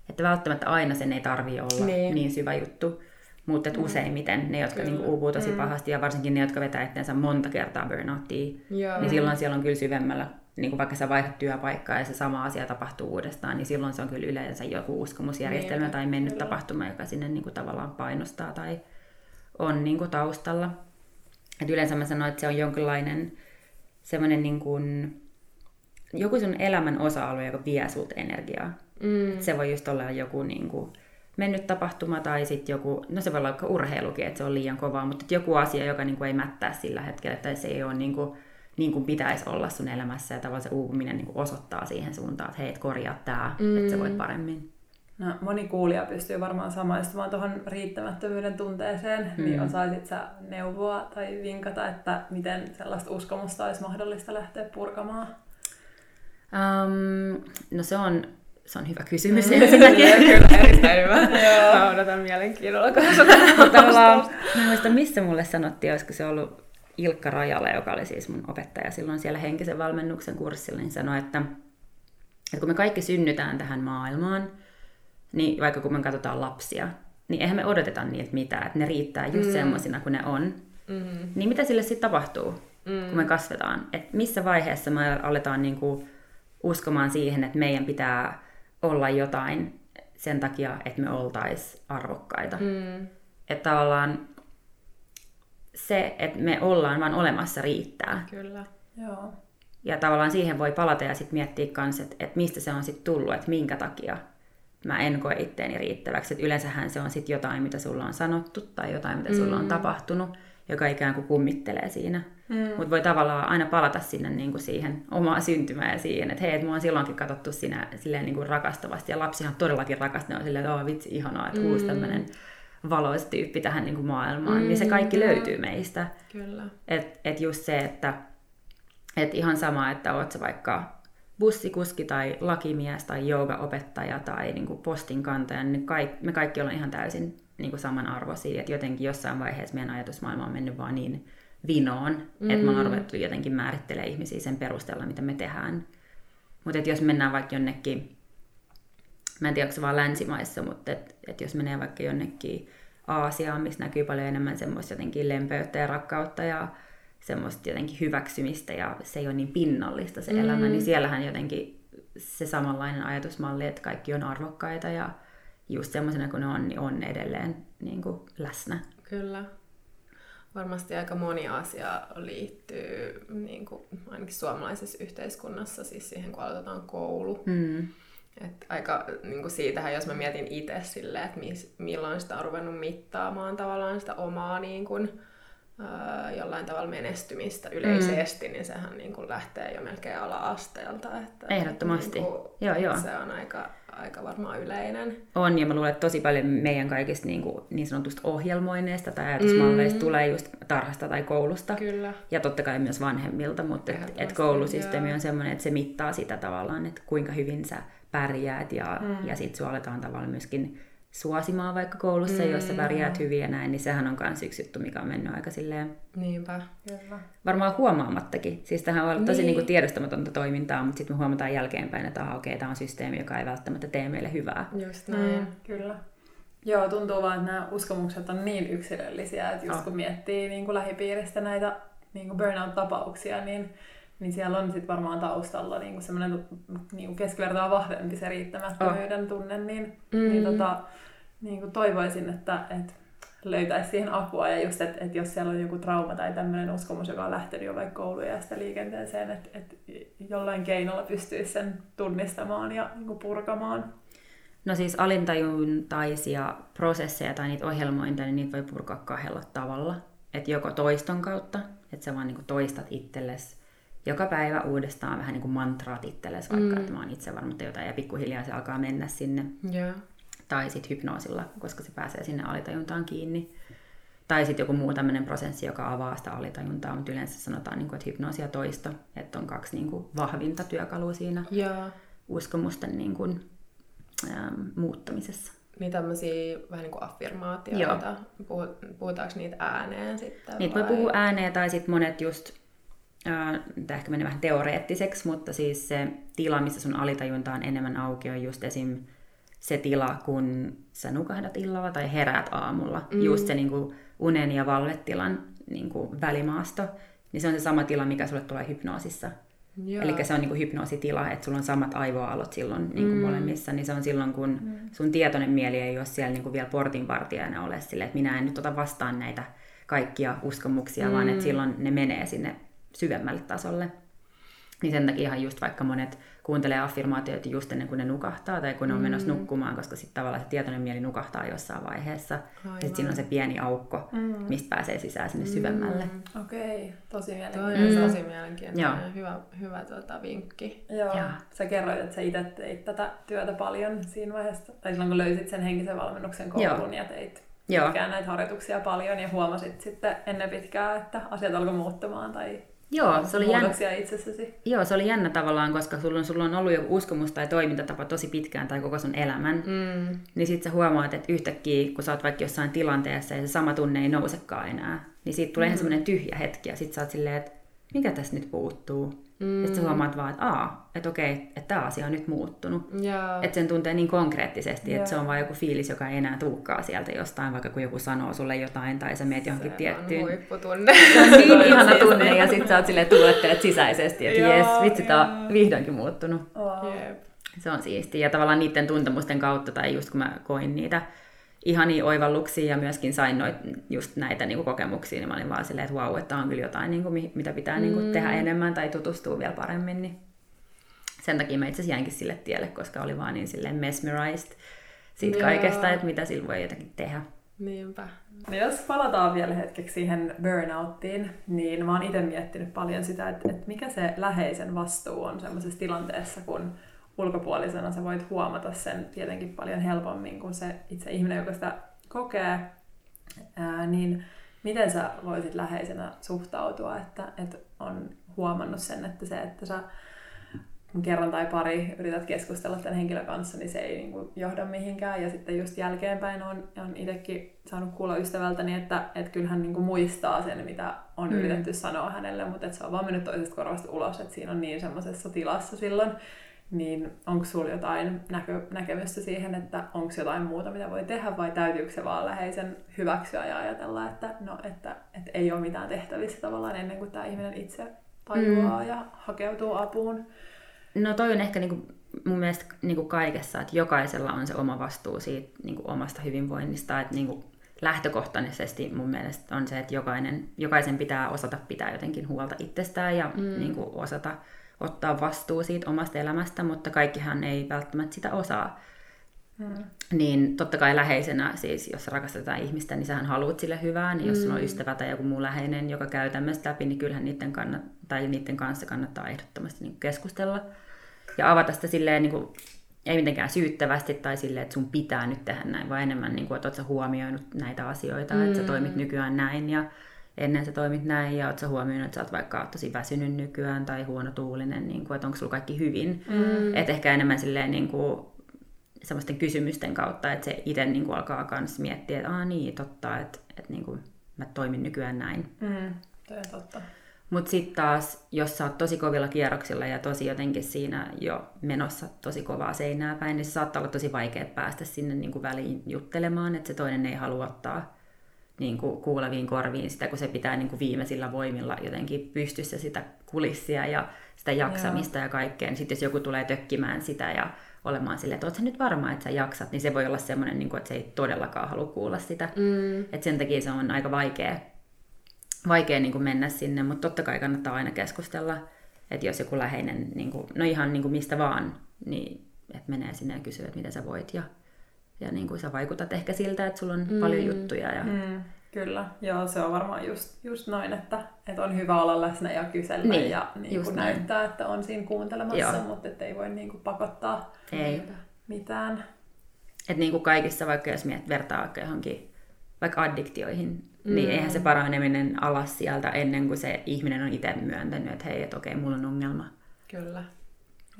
että välttämättä aina sen ei tarvi olla niin, niin syvä juttu, mutta mm. useimmiten ne, jotka niin uupuu tosi mm. pahasti ja varsinkin ne, jotka vetää itseensä monta kertaa burnouttia, niin silloin siellä on kyllä syvemmällä niin kuin vaikka sä vaihdat työpaikkaa ja se sama asia tapahtuu uudestaan, niin silloin se on kyllä yleensä joku uskomusjärjestelmä niin, tai mennyt kyllä. tapahtuma, joka sinne niin kuin tavallaan painostaa tai on niin kuin taustalla. Et yleensä mä sanoin, että se on jonkinlainen semmoinen niin kuin, joku sun elämän osa-alue, joka vie sulta energiaa. Mm. se voi just olla joku niin kuin, mennyt tapahtuma tai sitten joku, no se voi olla vaikka urheilukin, että se on liian kovaa, mutta joku asia, joka niin kuin ei mättää sillä hetkellä, tai se ei ole niin kuin, niin kuin pitäisi olla sun elämässä ja tavallaan se uupuminen niin kuin osoittaa siihen suuntaan, että hei, korjaa tämä, mm. että sä voit paremmin.
No, moni kuulija pystyy varmaan samaistumaan tuohon riittämättömyyden tunteeseen, mm. niin osaisit sä neuvoa tai vinkata, että miten sellaista uskomusta olisi mahdollista lähteä purkamaan?
Um, no se on, se on hyvä kysymys mm. ensinnäkin. (laughs)
Kyllä, erittäin hyvä. (laughs) Mä odotan mielenkiinnolla, kun (laughs)
mä muistan, missä mulle sanottiin, olisiko se ollut Ilkka Rajala, joka oli siis mun opettaja silloin siellä henkisen valmennuksen kurssilla, niin sanoi, että, että kun me kaikki synnytään tähän maailmaan, niin vaikka kun me katsotaan lapsia, niin eihän me odoteta niiltä mitään, että ne riittää just mm. semmoisina kuin ne on. Mm-hmm. Niin mitä sille sitten tapahtuu, mm. kun me kasvetaan? Et missä vaiheessa me aletaan niinku uskomaan siihen, että meidän pitää olla jotain sen takia, että me oltais arvokkaita. Mm. Että tavallaan se, että me ollaan vaan olemassa riittää.
Kyllä.
Joo.
Ja tavallaan siihen voi palata ja sitten miettiä myös, että, että mistä se on sitten tullut, että minkä takia mä en koe itteeni riittäväksi. Että yleensähän se on sitten jotain, mitä sulla on sanottu tai jotain, mitä sulla on mm. tapahtunut, joka ikään kuin kummittelee siinä. Mm. Mutta voi tavallaan aina palata sinne niin kuin siihen omaan syntymään ja siihen, että hei, että mua on silloinkin katsottu sinä silleen niin kuin rakastavasti. Ja lapsihan todellakin rakastaa, on silleen, että vitsi, ihanaa, että mm. uusi tämmöinen valoisa tyyppi tähän niin kuin maailmaan. Mm. Niin se kaikki mm. löytyy meistä.
Kyllä.
Että et just se, että et ihan sama, että oot sä vaikka bussikuski tai lakimies tai joogaopettaja tai niin kuin postinkantaja, niin kaik, me kaikki ollaan ihan täysin niin kuin samanarvoisia. Että jotenkin jossain vaiheessa meidän ajatusmaailma on mennyt vaan niin vinoon, mm. että me ollaan ruvettu jotenkin määrittelee ihmisiä sen perusteella, mitä me tehdään. Mutta jos mennään vaikka jonnekin, mä en tiedä, onko se vaan länsimaissa, mutta et, et jos menee vaikka jonnekin Aasiaan, missä näkyy paljon enemmän semmoista jotenkin lempeyttä ja rakkautta ja semmoista jotenkin hyväksymistä ja se ei ole niin pinnallista se mm. elämä, niin siellähän jotenkin se samanlainen ajatusmalli, että kaikki on arvokkaita ja just semmoisena kuin ne on, niin on edelleen niin kuin läsnä.
Kyllä. Varmasti aika moni asia liittyy niin kuin, ainakin suomalaisessa yhteiskunnassa siis siihen, kun aloitetaan koulu. Mm. Et aika niin kuin siitähän, jos mä mietin itse silleen, että mis, milloin sitä on ruvennut mittaamaan tavallaan sitä omaa niin kuin, jollain tavalla menestymistä yleisesti, mm. niin sehän niin kuin lähtee jo melkein ala-asteelta. Että
Ehdottomasti. Niin kuin,
joo, joo. Se on aika, aika varmaan yleinen.
On, ja mä luulen, että tosi paljon meidän kaikista niin, kuin, niin sanotusta ohjelmoinneista tai ajatusmalleista mm. tulee just tarhasta tai koulusta.
Kyllä.
Ja totta kai myös vanhemmilta, mutta et, et koulusysteemi joo. on sellainen, että se mittaa sitä tavallaan, että kuinka hyvin sä pärjäät ja, mm. ja sitten sua aletaan tavallaan myöskin suosimaan vaikka koulussa, mm. jos sä pärjäät hyvin ja näin, niin sehän on myös yksi juttu, mikä on mennyt aika silleen...
Niinpä, kyllä.
Varmaan huomaamattakin. Siis tähän on niin. tosi niin kuin tiedostamatonta toimintaa, mutta sitten me huomataan jälkeenpäin, että okei, okay, tämä on systeemi, joka ei välttämättä tee meille hyvää.
Just näin. Mm,
kyllä. Joo, tuntuu vaan, että nämä uskomukset on niin yksilöllisiä, että just oh. kun miettii niin kuin lähipiiristä näitä niin kuin burnout-tapauksia, niin niin siellä on sitten varmaan taustalla niinku semmoinen niinku keskivertoa vahvempi se riittämättömyyden oh. tunne, niin, mm-hmm. niin tota, niinku toivoisin, että et löytäisi siihen apua ja just, että et jos siellä on joku trauma tai tämmöinen uskomus, joka on lähtenyt jo vaikka koulujasta liikenteeseen, että et jollain keinolla pystyisi sen tunnistamaan ja niinku purkamaan.
No siis alintajuntaisia prosesseja tai niitä ohjelmointeja, niin niitä voi purkaa kahdella tavalla. Että joko toiston kautta, että sä vaan niinku toistat itsellesi joka päivä uudestaan vähän niin kuin mantraat itsellesi, vaikka mm. että mä oon itse varma jotain, ja pikkuhiljaa se alkaa mennä sinne.
Yeah.
Tai sitten hypnoosilla, koska se pääsee sinne alitajuntaan kiinni. Tai sitten joku muu tämmöinen prosessi, joka avaa sitä alitajuntaa, mutta yleensä sanotaan, niin kuin, että hypnoosi ja toisto, että on kaksi niin kuin, vahvinta työkalua siinä
yeah.
uskomusten niin kuin, ähm, muuttamisessa.
Niin tämmöisiä vähän niin kuin affirmaatioita, puhutaanko niitä ääneen sitten?
Niitä vai? voi puhua ääneen tai sitten monet just tämä ehkä menee vähän teoreettiseksi, mutta siis se tila, missä sun alitajunta on enemmän auki, on just esim. se tila, kun sä nukahdat illalla tai heräät aamulla. Mm. Just se niin kuin, unen ja valvetilan niin kuin, välimaasto. Niin se on se sama tila, mikä sulle tulee hypnoosissa. Eli se on niin kuin hypnoositila, että sulla on samat aivoalot silloin niin kuin mm. molemmissa. Niin se on silloin, kun mm. sun tietoinen mieli ei ole siellä niin kuin vielä portinvartijana ole sille, että minä en nyt ota vastaan näitä kaikkia uskomuksia, mm. vaan että silloin ne menee sinne syvemmälle tasolle. Niin sen takia ihan just vaikka monet kuuntelee affirmaatioita just ennen kuin ne nukahtaa tai kun ne on menossa mm. nukkumaan, koska sitten tavallaan se tietoinen mieli nukahtaa jossain vaiheessa. Aivan. Ja sitten siinä on se pieni aukko, mm. mistä pääsee sisään sinne mm. syvemmälle.
Okei, okay. tosi
mielenkiintoinen. Mm. Tosi mielenkiintoinen. Hyvä, hyvä tuota, vinkki.
Joo. Ja. Sä kerroit, että sä itse teit tätä työtä paljon siinä vaiheessa, tai silloin kun löysit sen henkisen valmennuksen koulun ja teit Joo. näitä harjoituksia paljon ja huomasit sitten ennen pitkää, että asiat alkoi muuttumaan tai
Joo, se oli jännä.
itsessäsi.
Joo, se oli jännä tavallaan, koska sulla on, sulla on ollut joku uskomus tai toimintatapa tosi pitkään tai koko sun elämän. Mm. Niin sit sä huomaat, että yhtäkkiä, kun sä oot vaikka jossain tilanteessa ja se sama tunne ei nousekaan enää, niin siitä tulee mm. ihan semmoinen tyhjä hetki ja sit sä oot silleen, että mikä tässä nyt puuttuu. Mm. Sitten sä huomaat vaan, että aa, että okei, että tämä asia on nyt muuttunut.
Joo.
Että sen tuntee niin konkreettisesti, että se on vain joku fiilis, joka ei enää tuukkaa sieltä jostain, vaikka kun joku sanoo sulle jotain tai sä meet johonkin
se
tiettyyn.
on huipputunne.
Se on niin (laughs) ihana tunne ja sitten sä oot silleen tuulettelet sisäisesti, että jes, vitsi, tää on vihdoinkin muuttunut.
Wow.
Jep.
Se on siistiä. Ja tavallaan niiden tuntemusten kautta, tai just kun mä koin niitä ihania oivalluksia ja myöskin sain noit, just näitä niin kuin kokemuksia, niin mä olin vaan silleen, että vau, että tää on kyllä jotain, niin kuin, mi- mitä pitää niin kuin, tehdä enemmän tai tutustua vielä paremmin. Niin sen takia mä itse asiassa jäinkin sille tielle, koska oli vaan niin silleen mesmerized siitä
Joo.
kaikesta, että mitä sillä voi jotenkin tehdä.
Niinpä.
No jos palataan vielä hetkeksi siihen burnouttiin, niin mä oon itse miettinyt paljon sitä, että, että mikä se läheisen vastuu on sellaisessa tilanteessa, kun ulkopuolisena sä voit huomata sen tietenkin paljon helpommin kuin se itse ihminen, joka sitä kokee, ää, niin miten sä voisit läheisenä suhtautua, että, että on huomannut sen, että se, että sä kerran tai pari yrität keskustella tämän henkilön kanssa, niin se ei niin kuin johda mihinkään. Ja sitten just jälkeenpäin on, on itsekin saanut kuulla ystävältäni, että, että kyllä hän niin kuin muistaa sen, mitä on
Mm.
mm. yritetty sanoa hänelle, mutta että se on vaan mennyt toisesta korvasta ulos, että siinä on niin semmoisessa tilassa silloin. Niin onko sulla jotain näkö, näkemystä siihen, että onko jotain muuta, mitä voi tehdä, vai täytyykö se vaan läheisen hyväksyä ja ajatella, että, no, että, että ei ole mitään tehtävissä tavallaan ennen kuin tämä ihminen itse tajuaa mm. ja hakeutuu apuun.
No toi on ehkä niinku mun mielestä niinku kaikessa, että jokaisella on se oma vastuu siitä niinku omasta hyvinvoinnista. Että niinku lähtökohtaisesti mun mielestä on se, että jokainen, jokaisen pitää osata pitää jotenkin huolta itsestään ja mm. niinku osata ottaa vastuu siitä omasta elämästä, mutta kaikkihan ei välttämättä sitä osaa.
Mm.
Niin totta kai läheisenä, siis jos rakastetaan ihmistä, niin sähän haluat sille hyvää, niin jos sulla on ystävä tai joku muu läheinen, joka käy tämmöistä läpi, niin kyllähän niiden, kannat, tai niiden kanssa kannattaa ehdottomasti niin keskustella. Ja avata sitä silleen, niin kuin, ei mitenkään syyttävästi tai silleen, että sun pitää nyt tehdä näin, vaan enemmän, niin kuin, että oot sä huomioinut näitä asioita, mm. että sä toimit nykyään näin ja ennen sä toimit näin ja oot sä huomioinut, että sä oot vaikka tosi väsynyt nykyään tai huonotuulinen, niin kuin, että onko sulla kaikki hyvin. Mm. Että ehkä enemmän silleen niin kuin, semmoisten kysymysten kautta, että se itse niin kuin alkaa myös miettiä, että Aa, niin, totta, että, että niin kuin, mä toimin nykyään näin.
Mm. On totta.
Mutta sitten taas, jos sä oot tosi kovilla kierroksilla ja tosi jotenkin siinä jo menossa tosi kovaa seinää päin, niin se saattaa olla tosi vaikea päästä sinne niin kuin väliin juttelemaan, että se toinen ei halua ottaa niin kuin kuuleviin korviin sitä, kun se pitää niin kuin viimeisillä voimilla jotenkin pystyssä sitä kulissia ja sitä jaksamista Joo. ja kaikkea. Sitten jos joku tulee tökkimään sitä ja olemaan silleen, että oot sä nyt varma, että sä jaksat, niin se voi olla semmoinen, niin kuin, että se ei todellakaan halua kuulla sitä. Mm. Et sen takia se on aika vaikea, vaikea niin kuin mennä sinne, mutta totta kai kannattaa aina keskustella, että jos joku läheinen, niin kuin, no ihan niin kuin mistä vaan, niin että menee sinne ja kysyy, että miten sä voit ja, ja niin kuin sä vaikutat ehkä siltä, että sulla on mm. paljon juttuja. Ja...
Mm, kyllä, joo, se on varmaan just, just noin, että, että on hyvä olla läsnä ja kysellä
Niin,
ja niin kuin
näin.
näyttää, että on siinä kuuntelemassa,
Joo.
mutta että ei voi niin kuin pakottaa
Ei.
mitään.
Että niin kuin kaikissa, vaikka jos miet vertaa vaikka johonkin vaikka addiktioihin, mm. niin eihän se paraneminen alas sieltä ennen kuin se ihminen on itse myöntänyt, että hei, että okei, mulla on ongelma.
Kyllä.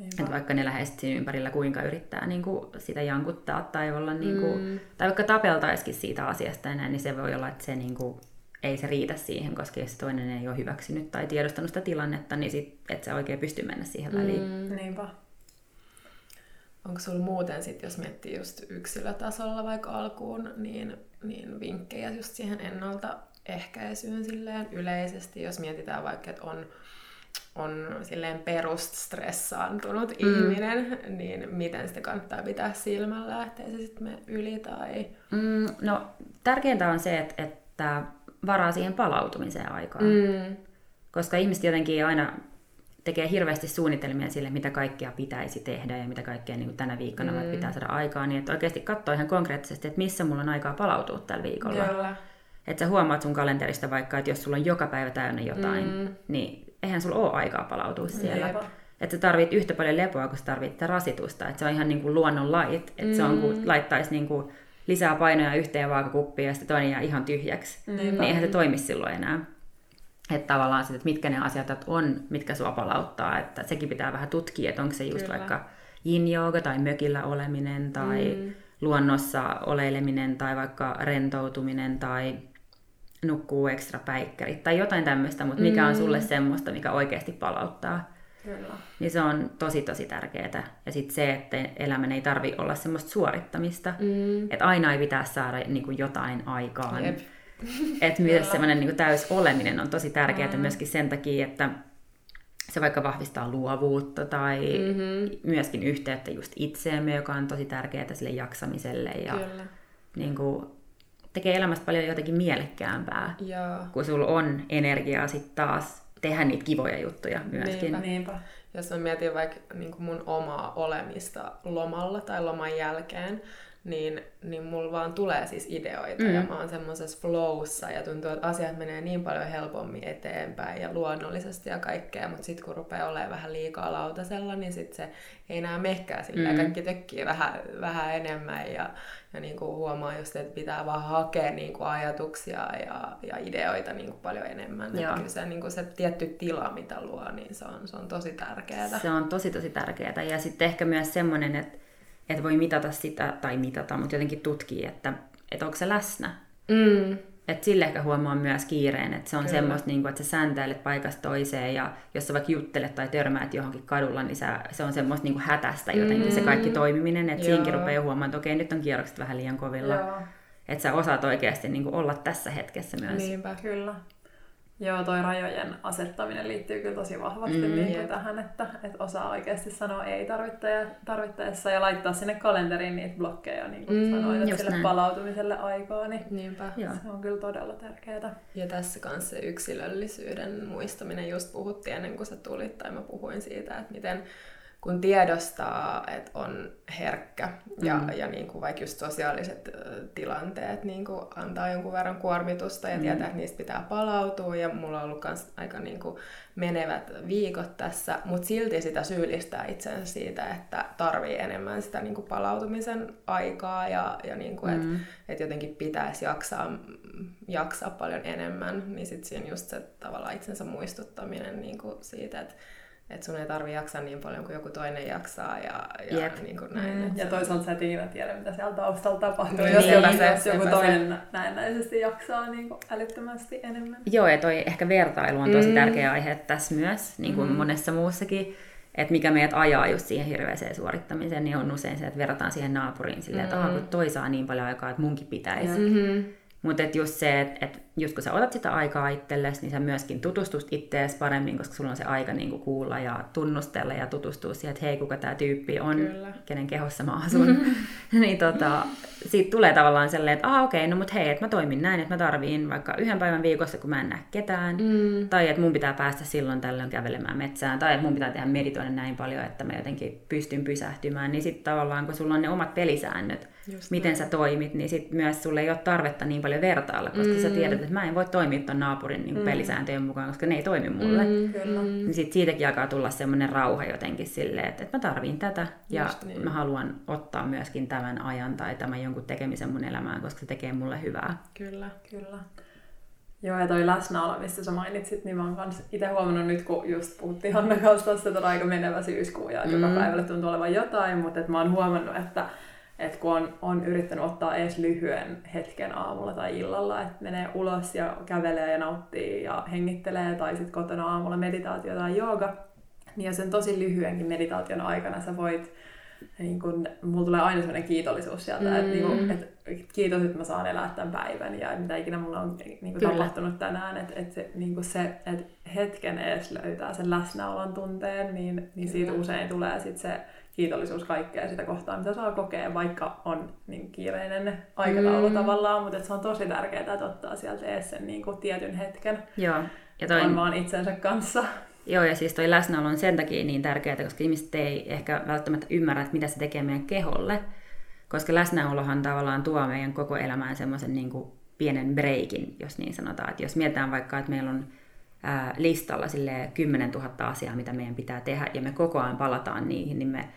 Niinpä.
Että vaikka ne läheiset siinä ympärillä kuinka yrittää niin kuin sitä jankuttaa tai olla niin kuin, mm. tai vaikka tapeltaisikin siitä asiasta ja näin, niin se voi olla, että se niin kuin, ei se riitä siihen, koska jos toinen ei ole hyväksynyt tai tiedostanut sitä tilannetta, niin sit, et sä oikein pysty mennä siihen väliin. Mm.
Niinpä.
Onko sulla muuten sit, jos miettii just yksilötasolla vaikka alkuun, niin, niin vinkkejä just siihen ennaltaehkäisyyn silleen yleisesti, jos mietitään vaikka, että on, on silleen peruststressaantunut mm. ihminen, niin miten sitä kannattaa pitää silmällä, ettei se sitten mene yli tai...
Mm, no, tärkeintä on se, että, että varaa siihen palautumiseen aikaan.
Mm.
Koska ihmiset jotenkin aina tekee hirveästi suunnitelmia sille, mitä kaikkea pitäisi tehdä ja mitä kaikkea niin tänä viikkona mm. pitää saada aikaan, niin että oikeasti katsoo ihan konkreettisesti, että missä mulla on aikaa palautua tällä viikolla.
Kyllä.
Että sä huomaat sun kalenterista vaikka, että jos sulla on joka päivä täynnä jotain, mm. niin eihän sulla ole aikaa palautua siellä.
Jep.
Että sä tarvit yhtä paljon lepoa, kun sä tarvit rasitusta. Että se on ihan niin kuin luonnon lait. Että mm. se on kuin laittaisi niin kuin lisää painoja yhteen vaakakuppiin ja sitten toinen jää ihan tyhjäksi.
Niinpä.
Niin eihän se toimi silloin enää. Että tavallaan sitten, että mitkä ne asiat on, mitkä sua palauttaa. Että sekin pitää vähän tutkia, että onko se just
Kyllä.
vaikka yin tai mökillä oleminen tai mm. luonnossa oleileminen tai vaikka rentoutuminen tai nukkuu ekstra päikkärit tai jotain tämmöistä, mutta mikä on sulle semmoista, mikä oikeasti palauttaa.
Kyllä.
Niin se on tosi tosi tärkeää. Ja sitten se, että elämän ei tarvi olla semmoista suorittamista. Mm. Että aina ei pitäisi saada niin kuin jotain aikaan. Jep. (laughs) Että myös semmoinen niin täys oleminen on tosi tärkeää mm. myöskin sen takia, että se vaikka vahvistaa luovuutta tai mm-hmm. myöskin yhteyttä just itseemme, joka on tosi tärkeää sille jaksamiselle. Ja Kyllä. Niin kuin, tekee elämästä paljon jotenkin mielekkäämpää, Joo. kun sulla on energiaa sitten taas tehdä niitä kivoja juttuja myöskin.
Niinpä. Niinpä. Jos mä mietin vaikka niin mun omaa olemista lomalla tai loman jälkeen, niin, niin mulla vaan tulee siis ideoita mm. ja mä oon semmoisessa flowssa ja tuntuu, että asiat menee niin paljon helpommin eteenpäin ja luonnollisesti ja kaikkea, mutta sitten kun rupeaa olemaan vähän liikaa lautasella, niin sitten se ei enää mehkää sillä mm. kaikki tökkii vähän, vähän enemmän ja, ja niin kuin huomaa just, että pitää vaan hakea niin kuin ajatuksia ja, ja ideoita niin kuin paljon enemmän. Että kyllä se, niin kuin se tietty tila, mitä luo, niin se on, se on tosi tärkeää.
Se on tosi tosi tärkeää ja sitten ehkä myös semmoinen, että että voi mitata sitä, tai mitata, mutta jotenkin tutkii, että, että onko se läsnä. Mm. Että sille ehkä huomaa myös kiireen, että se on Kyllä. semmoista, niin kuin, että sä säntäilet paikasta toiseen ja jos sä vaikka juttelet tai törmäät johonkin kadulla, niin sä, se on semmoista niin kuin hätästä jotenkin mm. se kaikki toimiminen, että siinkin rupeaa huomaamaan, että okei, nyt on kierrokset vähän liian kovilla. Joo. Että sä osaat oikeasti niin kuin olla tässä hetkessä myös.
Niinpä, kyllä. Joo, toi rajojen asettaminen liittyy kyllä tosi vahvasti mm, niin kuin tähän, että, että osaa oikeasti sanoa ei tarvittaessa ja laittaa sinne kalenteriin niitä blokkeja, niin kuin mm, sanoin, että sille näin. palautumiselle aikaa, niin Niinpä. se on kyllä todella tärkeää.
Ja tässä kanssa se yksilöllisyyden muistaminen, just puhuttiin ennen kuin sä tulit, tai mä puhuin siitä, että miten kun tiedostaa, että on herkkä ja, mm. ja niin kuin vaikka just sosiaaliset tilanteet niin kuin antaa jonkun verran kuormitusta ja mm. tietää, että niistä pitää palautua ja mulla on ollut myös aika niin kuin menevät viikot tässä, mutta silti sitä syyllistää itsensä siitä, että tarvii enemmän sitä niin kuin palautumisen aikaa ja, ja niin kuin, mm. että et jotenkin pitäisi jaksaa, jaksaa paljon enemmän, niin sitten siinä just se tavallaan itsensä muistuttaminen niin kuin siitä, että että sun ei tarvi jaksaa niin paljon kuin joku toinen jaksaa ja, ja yep. niin kuin näin. Mm.
Ja toisaalta sä et ikinä tiedä, mitä siellä taustalla tapahtuu, niin, jos, niin, joku, se, jos joku toinen se. näennäisesti jaksaa niin kuin älyttömästi enemmän.
Joo, ja toi ehkä vertailu on tosi mm. tärkeä aihe tässä myös, niin kuin mm. monessa muussakin. Että mikä meidät ajaa just siihen hirveäseen suorittamiseen, niin on usein se, että verrataan siihen naapuriin silleen, että mm. kun toi saa niin paljon aikaa, että munkin pitäisi. Mm-hmm. Mutta just se, että et just kun sä otat sitä aikaa itsellesi, niin sä myöskin tutustut ittees paremmin, koska sulla on se aika niinku kuulla ja tunnustella ja tutustua siihen, että hei, kuka tämä tyyppi on, Kyllä. kenen kehossa mä asun. (laughs) niin tota, siitä tulee tavallaan sellainen, että ah okei, okay, no mut hei, että mä toimin näin, että mä tarviin vaikka yhden päivän viikossa, kun mä en näe ketään, mm. tai että mun pitää päästä silloin tällöin kävelemään metsään, tai että mun pitää tehdä meditoida näin paljon, että mä jotenkin pystyn pysähtymään, niin sitten tavallaan kun sulla on ne omat pelisäännöt, Just miten näin. sä toimit, niin sit myös sulle ei ole tarvetta niin paljon vertailla, koska mm. sä tiedät, että mä en voi toimia ton naapurin niin mm. pelisääntöjen mukaan, koska ne ei toimi mulle. Mm, kyllä. Niin sit siitäkin alkaa tulla semmoinen rauha jotenkin silleen, että, että mä tarviin tätä ja niin. mä haluan ottaa myöskin tämän ajan tai tämän jonkun tekemisen mun elämään, koska se tekee mulle hyvää.
Kyllä,
kyllä. Joo, ja toi läsnäolo, mistä sä mainitsit, niin mä oon kans itse huomannut nyt, kun just puhuttiin Hanna kanssa että on aika menevä syyskuu ja mm. joka päivälle tuntuu olevan jotain, mutta et mä oon huomannut, että että kun on, on yrittänyt ottaa edes lyhyen hetken aamulla tai illalla, että menee ulos ja kävelee ja nauttii ja hengittelee, tai sitten kotona aamulla meditaatio tai jooga, niin jos sen tosi lyhyenkin meditaation aikana sä voit, niin kun, mulla tulee aina sellainen kiitollisuus sieltä, mm. että, niin että kiitos, että mä saan elää tämän päivän ja mitä ikinä mulla on niin kun, tapahtunut tänään, että, että se, niin se että hetken edes löytää sen läsnäolon tunteen, niin, niin siitä usein tulee sitten se kiitollisuus kaikkea sitä kohtaa, mitä saa kokea, vaikka on niin kiireinen aikataulu mm. tavallaan, mutta se on tosi tärkeää, että ottaa sieltä ees sen niin kuin tietyn hetken.
Joo.
Ja toi... On vaan itsensä kanssa.
Joo, ja siis toi läsnäolo on sen takia niin tärkeää, koska ihmiset ei ehkä välttämättä ymmärrä, että mitä se tekee meidän keholle. Koska läsnäolohan tavallaan tuo meidän koko elämään semmoisen niin pienen breikin, jos niin sanotaan. Että jos mietitään vaikka, että meillä on ää, listalla sille 10 000 asiaa, mitä meidän pitää tehdä, ja me koko ajan palataan niihin, niin me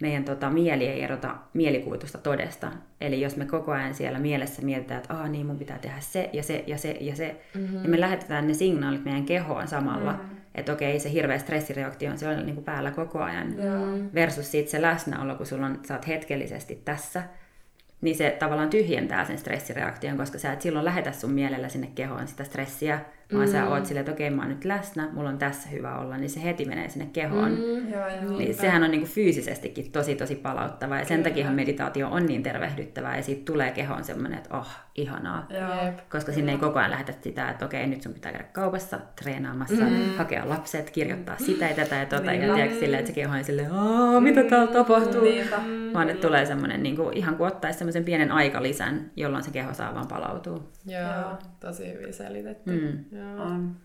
meidän tota, mieli ei erota mielikuvitusta todesta. Eli jos me koko ajan siellä mielessä mietitään, että Aa, niin mun pitää tehdä se ja se ja se ja se, mm-hmm. niin me lähetetään ne signaalit meidän kehoon samalla, mm-hmm. että okei, se hirveä stressireaktio on siellä niin kuin päällä koko ajan. Mm-hmm. Versus siitä se läsnäolo, kun sulla on, sä oot hetkellisesti tässä, niin se tavallaan tyhjentää sen stressireaktion, koska sä et silloin lähetä sun mielellä sinne kehoon sitä stressiä, vaan mm. sä oot silleen, että okei, mä oon nyt läsnä, mulla on tässä hyvä olla, niin se heti menee sinne kehoon. Mm.
Joo, joo.
Niin sehän on niin kuin fyysisestikin tosi tosi palauttavaa ja sen takia meditaatio on niin tervehdyttävää ja siitä tulee kehoon semmoinen, että oh, ihanaa.
Joo.
Koska sinne ei koko ajan lähetä sitä, että okei, nyt sun pitää käydä kaupassa treenaamassa, mm. hakea lapset, kirjoittaa sitä ja tätä ja tota. Ja tiedätkö, silleen, että se keho on silleen, mitä täällä tapahtuu.
Niinpä.
Vaan että tulee semmoinen, niin kuin, ihan kuin ottaisi semmoisen pienen aikalisän, jolloin se keho saa vaan palautua.
Joo,
Joo.
tosi hyvin selitetty.
Mm.
Joo.
On.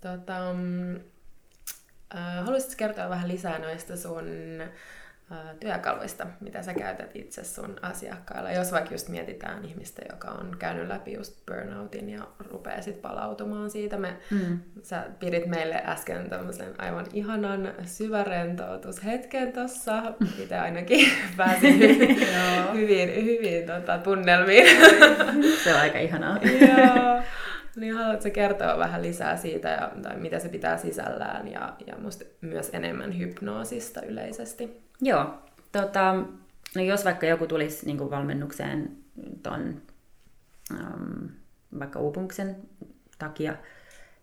Tota, mm, äh, haluaisitko kertoa vähän lisää noista sun äh, työkaluista, mitä sä käytät itse sun asiakkailla? Jos vaikka just mietitään ihmistä, joka on käynyt läpi just burnoutin ja rupeaa sit palautumaan siitä. Me,
Mm.
sä pidit meille äsken tämmöisen aivan ihanan syvärentoutushetken tossa. Itse ainakin (laughs) pääsin hyvin, hyvin, hyvin tota, tunnelmiin.
Se on aika ihanaa.
Joo. Niin haluatko kertoa vähän lisää siitä, ja, tai mitä se pitää sisällään, ja, ja musta myös enemmän hypnoosista yleisesti?
Joo. Tota, no jos vaikka joku tulisi niin valmennukseen ton, um, vaikka uupumuksen takia,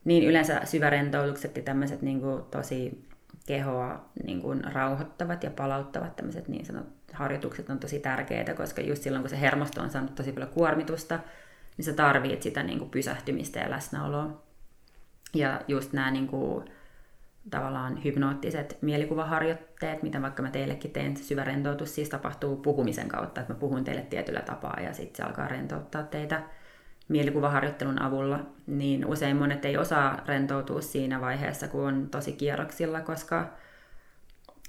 niin yleensä syvärentoutukset ja tämmöiset niin tosi kehoa niin kuin rauhoittavat ja palauttavat tämmöiset niin sanot harjoitukset on tosi tärkeitä, koska just silloin kun se hermosto on saanut tosi paljon kuormitusta, niin sä tarvitset sitä niin kuin pysähtymistä ja läsnäoloa. Ja just nämä niin kuin, tavallaan hypnoottiset mielikuvaharjoitteet, mitä vaikka mä teillekin teen, se syvä rentoutus siis tapahtuu puhumisen kautta, että mä puhun teille tietyllä tapaa ja sitten se alkaa rentouttaa teitä mielikuvaharjoittelun avulla, niin usein monet ei osaa rentoutua siinä vaiheessa, kun on tosi kierroksilla, koska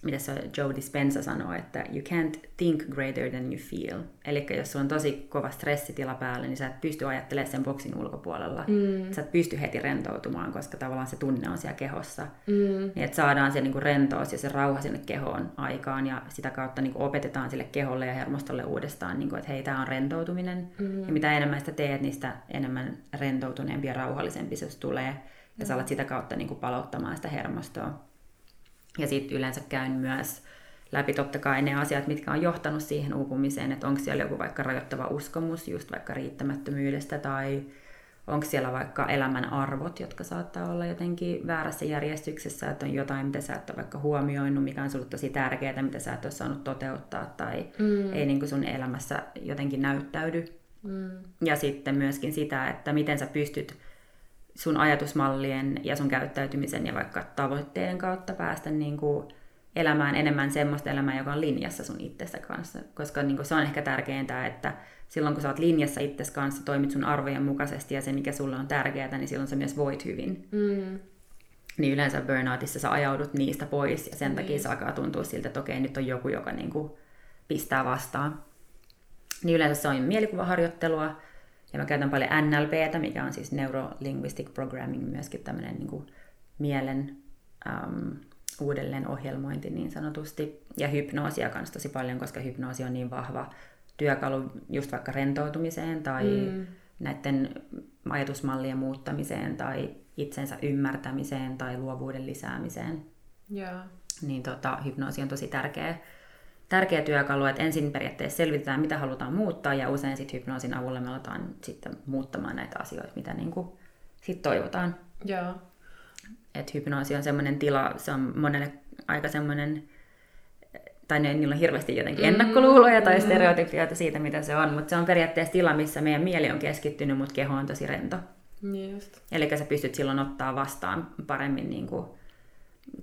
mitä se Joe Dispenza sanoo, että you can't think greater than you feel. Eli jos sulla on tosi kova stressitila päällä, niin sä et pysty ajattelemaan sen boksin ulkopuolella. Mm. Sä et pysty heti rentoutumaan, koska tavallaan se tunne on siellä kehossa. Mm. Niin että saadaan se niinku rentous ja se rauha sinne kehoon aikaan ja sitä kautta niinku opetetaan sille keholle ja hermostolle uudestaan, niinku, että hei, tämä on rentoutuminen. Mm. Ja mitä enemmän sitä teet, niin sitä enemmän rentoutuneempi ja rauhallisempi se tulee. Ja sä alat sitä kautta niinku palauttamaan sitä hermostoa. Ja sitten yleensä käyn myös läpi totta kai ne asiat, mitkä on johtanut siihen uupumiseen, että onko siellä joku vaikka rajoittava uskomus just vaikka riittämättömyydestä tai onko siellä vaikka elämän arvot, jotka saattaa olla jotenkin väärässä järjestyksessä, että on jotain, mitä sä et ole vaikka huomioinut, mikä on sulle tosi tärkeää, mitä sä et ole saanut toteuttaa tai mm. ei niin kuin sun elämässä jotenkin näyttäydy. Mm. Ja sitten myöskin sitä, että miten sä pystyt sun ajatusmallien ja sun käyttäytymisen ja vaikka tavoitteiden kautta päästä niin kuin elämään enemmän semmoista elämää, joka on linjassa sun itsessä kanssa. Koska niin kuin se on ehkä tärkeintä, että silloin kun sä oot linjassa itsesi kanssa, toimit sun arvojen mukaisesti ja se, mikä sulle on tärkeää, niin silloin sä myös voit hyvin. Mm. Niin yleensä burnoutissa sä ajaudut niistä pois ja sen niin. takia se alkaa tuntua siltä, että okei, nyt on joku, joka niin kuin pistää vastaan. Niin yleensä se on mielikuvaharjoittelua, ja mä käytän paljon NLPtä, mikä on siis Neuro-Linguistic Programming, myöskin tämmöinen niin kuin mielen um, uudelleen ohjelmointi niin sanotusti. Ja hypnoosia kanssa tosi paljon, koska hypnoosi on niin vahva työkalu just vaikka rentoutumiseen tai mm. näiden ajatusmallien muuttamiseen tai itsensä ymmärtämiseen tai luovuuden lisäämiseen.
Yeah.
Niin tota, hypnoosi on tosi tärkeä tärkeä työkalu, että ensin periaatteessa selvitetään, mitä halutaan muuttaa, ja usein sitten hypnoosin avulla me aletaan sitten muuttamaan näitä asioita, mitä niin kuin sit toivotaan.
Joo.
Et hypnoosi on semmoinen tila, se on monelle aika semmoinen, tai ne, niillä on hirveästi jotenkin mm-hmm. ennakkoluuloja tai stereotypioita siitä, mitä se on, mutta se on periaatteessa tila, missä meidän mieli on keskittynyt, mutta keho on tosi rento.
Niin just.
Eli sä pystyt silloin ottaa vastaan paremmin niin kuin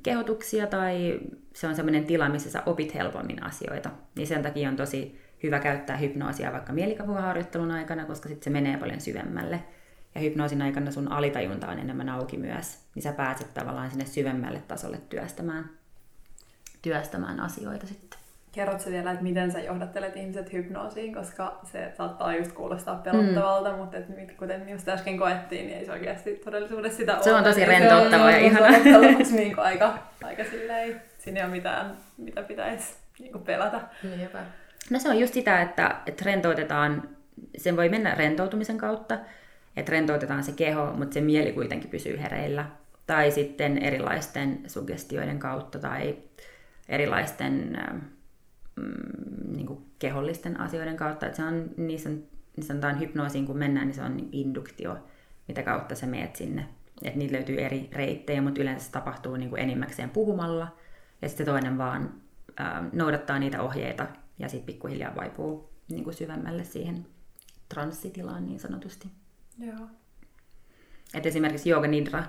kehotuksia tai se on semmoinen tila, missä sä opit helpommin asioita. Niin sen takia on tosi hyvä käyttää hypnoosia vaikka mielikavuharjoittelun aikana, koska sitten se menee paljon syvemmälle. Ja hypnoosin aikana sun alitajunta on enemmän auki myös, niin sä pääset tavallaan sinne syvemmälle tasolle työstämään, työstämään asioita sitten.
Kerrotko vielä, että miten sä johdattelet ihmiset hypnoosiin, koska se saattaa just kuulostaa pelottavalta, mm. mutta et, kuten just äsken koettiin, niin ei se oikeasti todellisuudessa sitä
Se
ole.
on tosi rentouttava ja ihana.
Se on niin aika, aika silleen, siinä ei ole mitään, mitä pitäisi niin pelätä.
Niinpä.
No se on just sitä, että, että rentoutetaan, sen voi mennä rentoutumisen kautta, että rentoutetaan se keho, mutta se mieli kuitenkin pysyy hereillä. Tai sitten erilaisten sugestioiden kautta tai erilaisten mm, niin kuin kehollisten asioiden kautta. Että se on, niissä, niissä sanotaan hypnoosiin, kun mennään, niin se on induktio mitä kautta sä meet sinne. Et niitä löytyy eri reittejä, mutta yleensä se tapahtuu niin kuin enimmäkseen puhumalla. Ja sitten toinen vaan ää, noudattaa niitä ohjeita ja sitten pikkuhiljaa vaipuu niin kuin syvemmälle siihen transsitilaan niin sanotusti.
Joo.
Et esimerkiksi Yoga Nidra,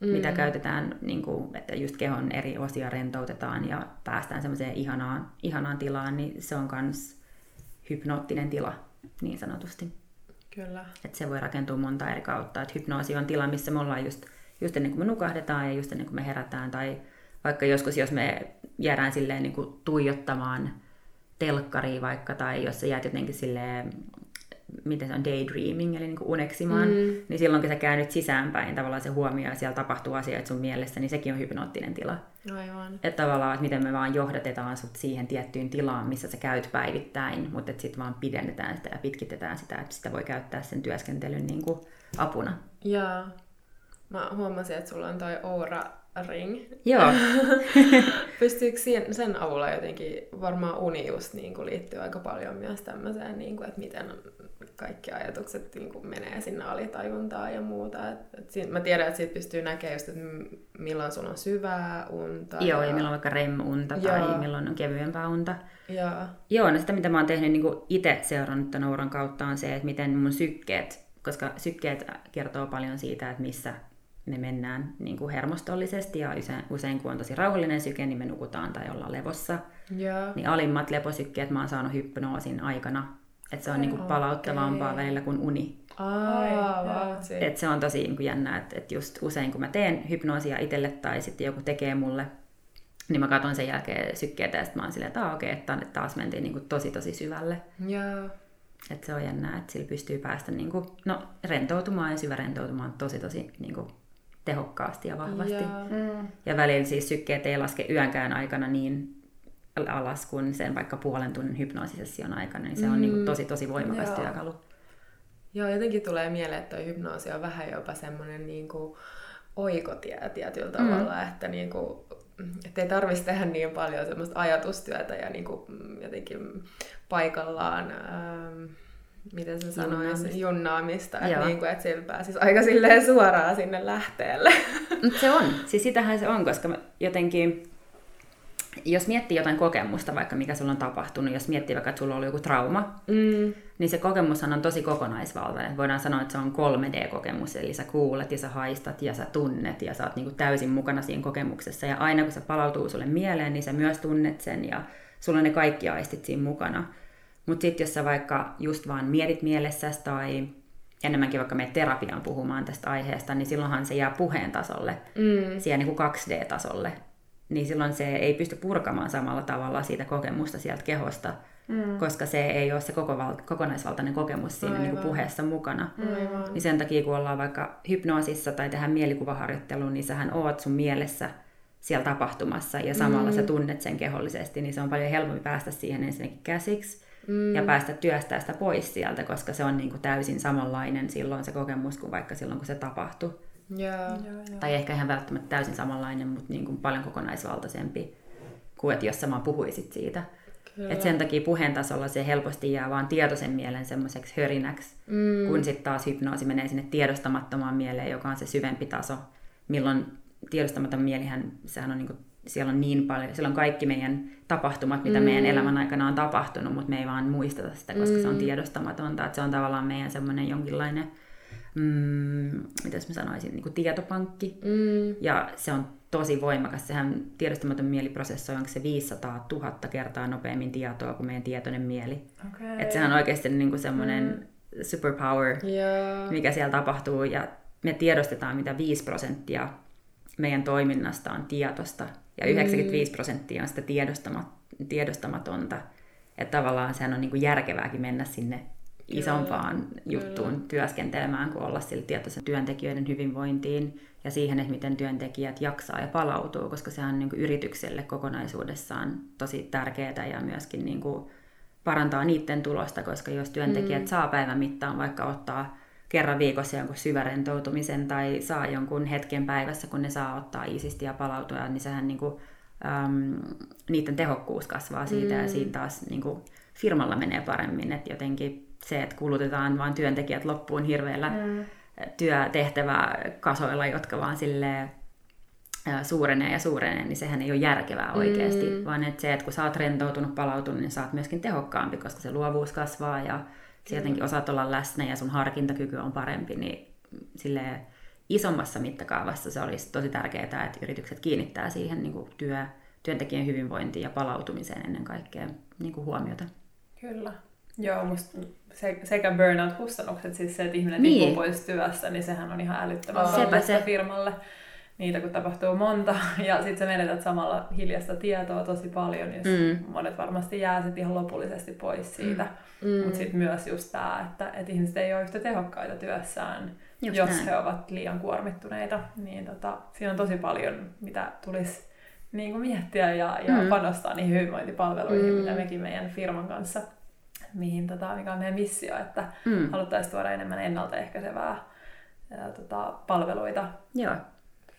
mm. mitä käytetään, niin kuin, että just kehon eri osia rentoutetaan ja päästään semmoiseen ihanaan, ihanaan tilaan, niin se on myös hypnoottinen tila niin sanotusti.
Kyllä.
Et se voi rakentua monta eri kautta. Et hypnoosi on tila, missä me ollaan just, just ennen kuin me nukahdetaan ja just ennen kuin me herätään. Tai vaikka joskus, jos me jäädään silleen niin kuin tuijottamaan telkkariin vaikka, tai jos sä jäät jotenkin silleen miten se on daydreaming, eli niin uneksimaan, mm. niin silloin kun sä käännyt sisäänpäin, tavallaan se huomio ja siellä tapahtuu asioita sun mielessä, niin sekin on hypnoottinen tila.
Aivan.
Että tavallaan, että miten me vaan johdatetaan sut siihen tiettyyn tilaan, missä sä käyt päivittäin, mutta että sitten vaan pidennetään sitä ja pitkitetään sitä, että sitä voi käyttää sen työskentelyn niin kuin apuna.
Joo. Mä huomasin, että sulla on toi Oura ring.
Joo. (laughs)
Pystyykö sen avulla jotenkin, varmaan uni just niin kuin liittyy aika paljon myös tämmöiseen, niin kuin, että miten kaikki ajatukset niin kuin menee sinne alitajuntaan ja muuta. Et, et siinä, mä tiedän, että siitä pystyy näkemään just, että milloin sulla on syvää unta.
Joo, ja, ja milloin vaikka REM-unta Joo. tai milloin on kevyempää unta.
Joo.
Joo, no sitä mitä mä oon tehnyt niin itse seurannut tämän kautta on se, että miten mun sykkeet, koska sykkeet kertoo paljon siitä, että missä me mennään niin kuin hermostollisesti ja usein, usein kun on tosi rauhallinen syke, niin me nukutaan tai ollaan levossa.
Yeah.
Niin alimmat leposykkeet mä oon saanut hypnoosin aikana. Että se on niin kuin palauttavampaa okay. välillä kuin uni.
Aa,
Et se on tosi niin kuin jännä, että et just usein kun mä teen hypnoosia itselle tai sitten joku tekee mulle, niin mä katson sen jälkeen sykkeitä ja sitten mä oon silleen, että okei, okay, että taas mentiin niin kuin tosi tosi syvälle.
Yeah.
Että se on jännää, että sillä pystyy päästä niin kuin, no, rentoutumaan ja syvärentoutumaan tosi tosi niin kuin, tehokkaasti ja vahvasti. Ja, mm. ja välillä siis sykkeet ei laske yönkään aikana niin alas kuin sen vaikka puolen tunnin hypnoosisession aikana, niin se on niin kuin tosi tosi voimakas Joo. työkalu.
Joo, jotenkin tulee mieleen, että hypnoosi on vähän jopa semmoinen niin kuin oikotie tietyllä tavalla, mm. että niin kuin, että ei tarvitsisi tehdä niin paljon semmoista ajatustyötä ja niin kuin jotenkin paikallaan ähm, miten se sanoisi, junnaamista, junnaamista että, niin kuin, että sillä pääsisi aika silleen suoraan sinne lähteelle. (laughs)
Se on, siis sitähän se on, koska jotenkin, jos miettii jotain kokemusta, vaikka mikä sulla on tapahtunut, jos miettii vaikka, että sulla oli joku trauma, mm. niin se kokemushan on tosi kokonaisvaltainen. Voidaan sanoa, että se on 3D-kokemus, eli sä kuulet ja sä haistat ja sä tunnet ja sä oot niinku täysin mukana siinä kokemuksessa. Ja aina kun se palautuu sulle mieleen, niin sä myös tunnet sen ja sulla on ne kaikki aistit siinä mukana. Mutta sitten jos sä vaikka just vaan mietit mielessäsi tai enemmänkin vaikka menet terapiaan puhumaan tästä aiheesta, niin silloinhan se jää puheen tasolle, mm. siihen niin kuin 2D-tasolle. Niin silloin se ei pysty purkamaan samalla tavalla siitä kokemusta sieltä kehosta, mm. koska se ei ole se koko val- kokonaisvaltainen kokemus siinä niin kuin puheessa mukana. Aivan. Niin sen takia, kun ollaan vaikka hypnoosissa tai tehdään mielikuvaharjoittelua, niin sähän oot sun mielessä siellä tapahtumassa ja samalla mm. sä tunnet sen kehollisesti, niin se on paljon helpompi päästä siihen ensinnäkin käsiksi mm. ja päästä työstää sitä pois sieltä, koska se on niin kuin täysin samanlainen silloin se kokemus kuin vaikka silloin, kun se tapahtui.
Yeah.
Tai ehkä ihan välttämättä täysin samanlainen, mutta niin kuin paljon kokonaisvaltaisempi kuin että jos sä vaan puhuisit siitä. Et sen takia puheen tasolla se helposti jää vaan tietoisen mielen semmoiseksi hörinäksi, mm. kun sitten taas hypnoosi menee sinne tiedostamattomaan mieleen, joka on se syvempi taso, milloin tiedostamaton mielihän, sehän on niinku siellä on niin paljon, siellä on kaikki meidän tapahtumat, mitä mm. meidän elämän aikana on tapahtunut, mutta me ei vaan muisteta sitä, koska mm. se on mm. tiedostamatonta, että se on tavallaan meidän semmoinen jonkinlainen, mm, mitäs mä sanoisin, niin kuin tietopankki, mm. ja se on tosi voimakas. Sehän tiedostamaton mieli prosessoi, onko se 500 000 kertaa nopeammin tietoa kuin meidän tietoinen mieli. Okay. Että sehän on oikeasti niin kuin semmoinen mm. superpower, yeah. mikä siellä tapahtuu, ja me tiedostetaan mitä 5 prosenttia meidän toiminnasta on tietosta ja 95 mm. prosenttia on sitä tiedostamatonta. Että tavallaan sehän on niin kuin järkevääkin mennä sinne isompaan Kyllä. juttuun Kyllä. työskentelemään, kuin olla sillä tietoisen työntekijöiden hyvinvointiin ja siihen, että miten työntekijät jaksaa ja palautuu, koska se on niin kuin yritykselle kokonaisuudessaan tosi tärkeää ja myöskin niin kuin parantaa niiden tulosta, koska jos työntekijät mm. saa päivän mittaan vaikka ottaa kerran viikossa jonkun syvärentoutumisen tai saa jonkun hetken päivässä, kun ne saa ottaa iisisti ja palautua, niin sehän niin kuin, äm, niiden tehokkuus kasvaa siitä mm. ja siitä taas niin kuin, firmalla menee paremmin. Että jotenkin se, että kulutetaan vain työntekijät loppuun hirveällä mm. työtehtäväkasoilla, jotka vaan sille suurenee ja suurenee, niin sehän ei ole järkevää oikeasti, mm. vaan että se, että kun sä oot rentoutunut, palautunut, niin sä oot myöskin tehokkaampi, koska se luovuus kasvaa ja sä jotenkin osaat olla läsnä ja sun harkintakyky on parempi, niin sille isommassa mittakaavassa se olisi tosi tärkeää, että yritykset kiinnittää siihen niin kuin työ, työntekijän hyvinvointiin ja palautumiseen ennen kaikkea niin kuin huomiota.
Kyllä. Joo, musta se, sekä burnout-kustannukset, siis se, että ihminen niin. tippuu pois työstä, niin sehän on ihan älyttömän oh. se. firmalle. Niitä kun tapahtuu monta, (laughs) ja sitten sä menetät samalla hiljasta tietoa tosi paljon, jos mm. monet varmasti jää sitten ihan lopullisesti pois siitä. Mm. mm. Mutta sitten myös just tämä, että, että ihmiset ei ole yhtä tehokkaita työssään, just jos näin. he ovat liian kuormittuneita. Niin tota, siinä on tosi paljon, mitä tulisi niin kuin miettiä ja, ja mm. panostaa niihin hyvinvointipalveluihin, mm. mitä mekin meidän firman kanssa mihin, tota, mikä on meidän missio, että mm. haluttaisiin tuoda enemmän ennaltaehkäisevää ja, tota, palveluita Joo.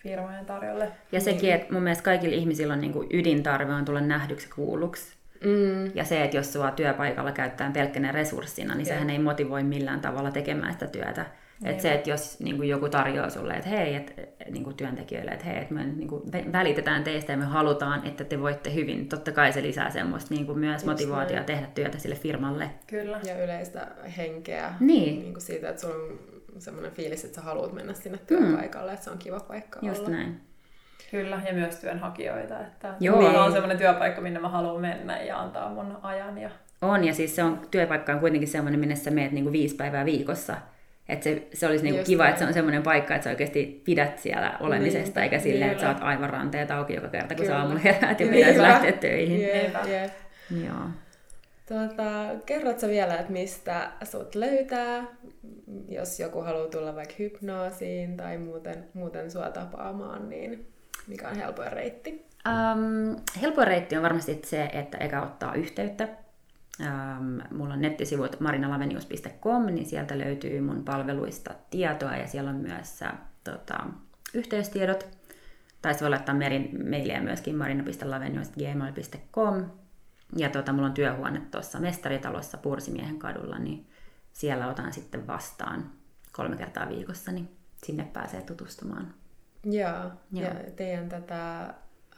Firmojen tarjolle.
Ja sekin, niin. että mun mielestä kaikilla ihmisillä on niin kuin ydintarve on tulla nähdyksi kuulluksi. Mm. Ja se, että jos sua työpaikalla käyttää pelkkänä resurssina, niin yeah. sehän ei motivoi millään tavalla tekemään sitä työtä. Että se, että jos niin kuin joku tarjoaa sulle, että hei, et, niin kuin työntekijöille, että hei, että me niin kuin välitetään teistä ja me halutaan, että te voitte hyvin, totta kai se lisää semmoista niin kuin myös motivaatiota tehdä työtä sille firmalle.
Kyllä. Ja yleistä henkeä.
Niin.
niin kuin siitä, että on semmoinen fiilis, että sä haluat mennä sinne työpaikalle, mm. että se on kiva paikka
Just
olla.
näin.
Kyllä, ja myös työnhakijoita, että Joo. Niin. on semmoinen työpaikka, minne mä haluan mennä ja antaa mun ajan. Ja...
On, ja siis se on, työpaikka on kuitenkin semmoinen, minne sä meet niin kuin viisi päivää viikossa. Että se, se olisi niinku kiva, näin. että se on semmoinen paikka, että sä oikeasti pidät siellä olemisesta, niin, eikä silleen, että sä oot aivan ranteet auki joka kerta, kun Kyllä. sä aamulla heräät ja pitäisi lähteä töihin.
Jep, jep.
Joo.
Tuota, kerrotko vielä, että mistä sut löytää, jos joku haluaa tulla vaikka hypnoosiin tai muuten, muuten sua tapaamaan, niin mikä on helpoin reitti?
Um, helpoin reitti on varmasti se, että eka ottaa yhteyttä Ähm, mulla on nettisivut marinalavenius.com, niin sieltä löytyy mun palveluista tietoa ja siellä on myös äh, tota, yhteystiedot. Tai voi laittaa mailia myöskin marina.lavenius.gmail.com. Ja tota, mulla on työhuone tuossa mestaritalossa Pursimiehen kadulla, niin siellä otan sitten vastaan kolme kertaa viikossa, niin sinne pääsee tutustumaan.
Joo, Joo. ja teidän tätä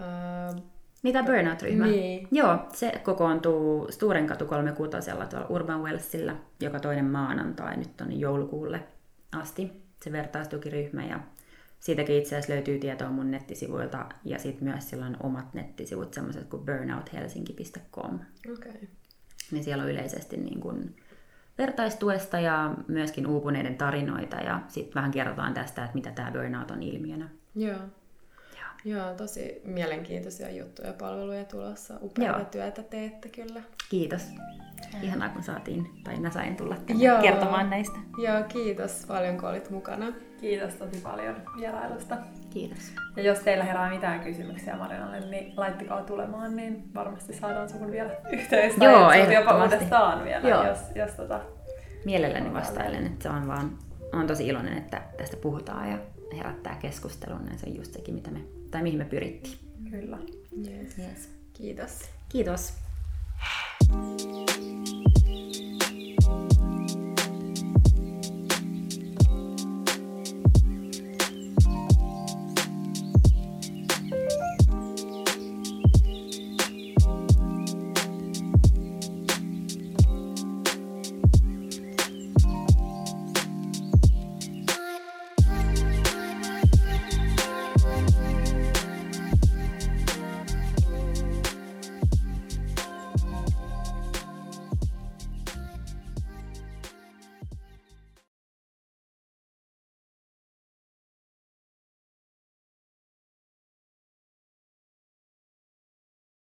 äh,
mitä burnout-ryhmä? Niin. Joo, se kokoontuu Sturenkatu 36 tuolla Urban Wellsillä joka toinen maanantai nyt on joulukuulle asti se vertaistukiryhmä ja siitäkin itse asiassa löytyy tietoa mun nettisivuilta ja sitten myös sillä on omat nettisivut semmoiset kuin burnouthelsinki.com.
Okay.
Niin siellä on yleisesti niin kuin vertaistuesta ja myöskin uupuneiden tarinoita ja sitten vähän kerrotaan tästä, että mitä tämä burnout on ilmiönä.
Joo. Joo, tosi mielenkiintoisia juttuja ja palveluja tulossa. Upeaa Joo. työtä teette kyllä.
Kiitos. Ihanaa, kun saatiin, tai mä sain tulla Joo. kertomaan näistä.
Joo, kiitos paljon, kun olit mukana.
Kiitos tosi paljon vierailusta.
Kiitos.
Ja jos teillä herää mitään kysymyksiä Marinalle, niin laittakaa tulemaan, niin varmasti saadaan sun vielä yhteistä.
Joo,
jopa uudestaan vielä, Joo. jos, jos tota...
Mielelläni vastailen, että se on vaan, on tosi iloinen, että tästä puhutaan ja herättää keskustelun, niin se on just sekin, mitä me, tai mihin me pyrittiin.
Kyllä.
Yes. Yes. Kiitos.
Kiitos.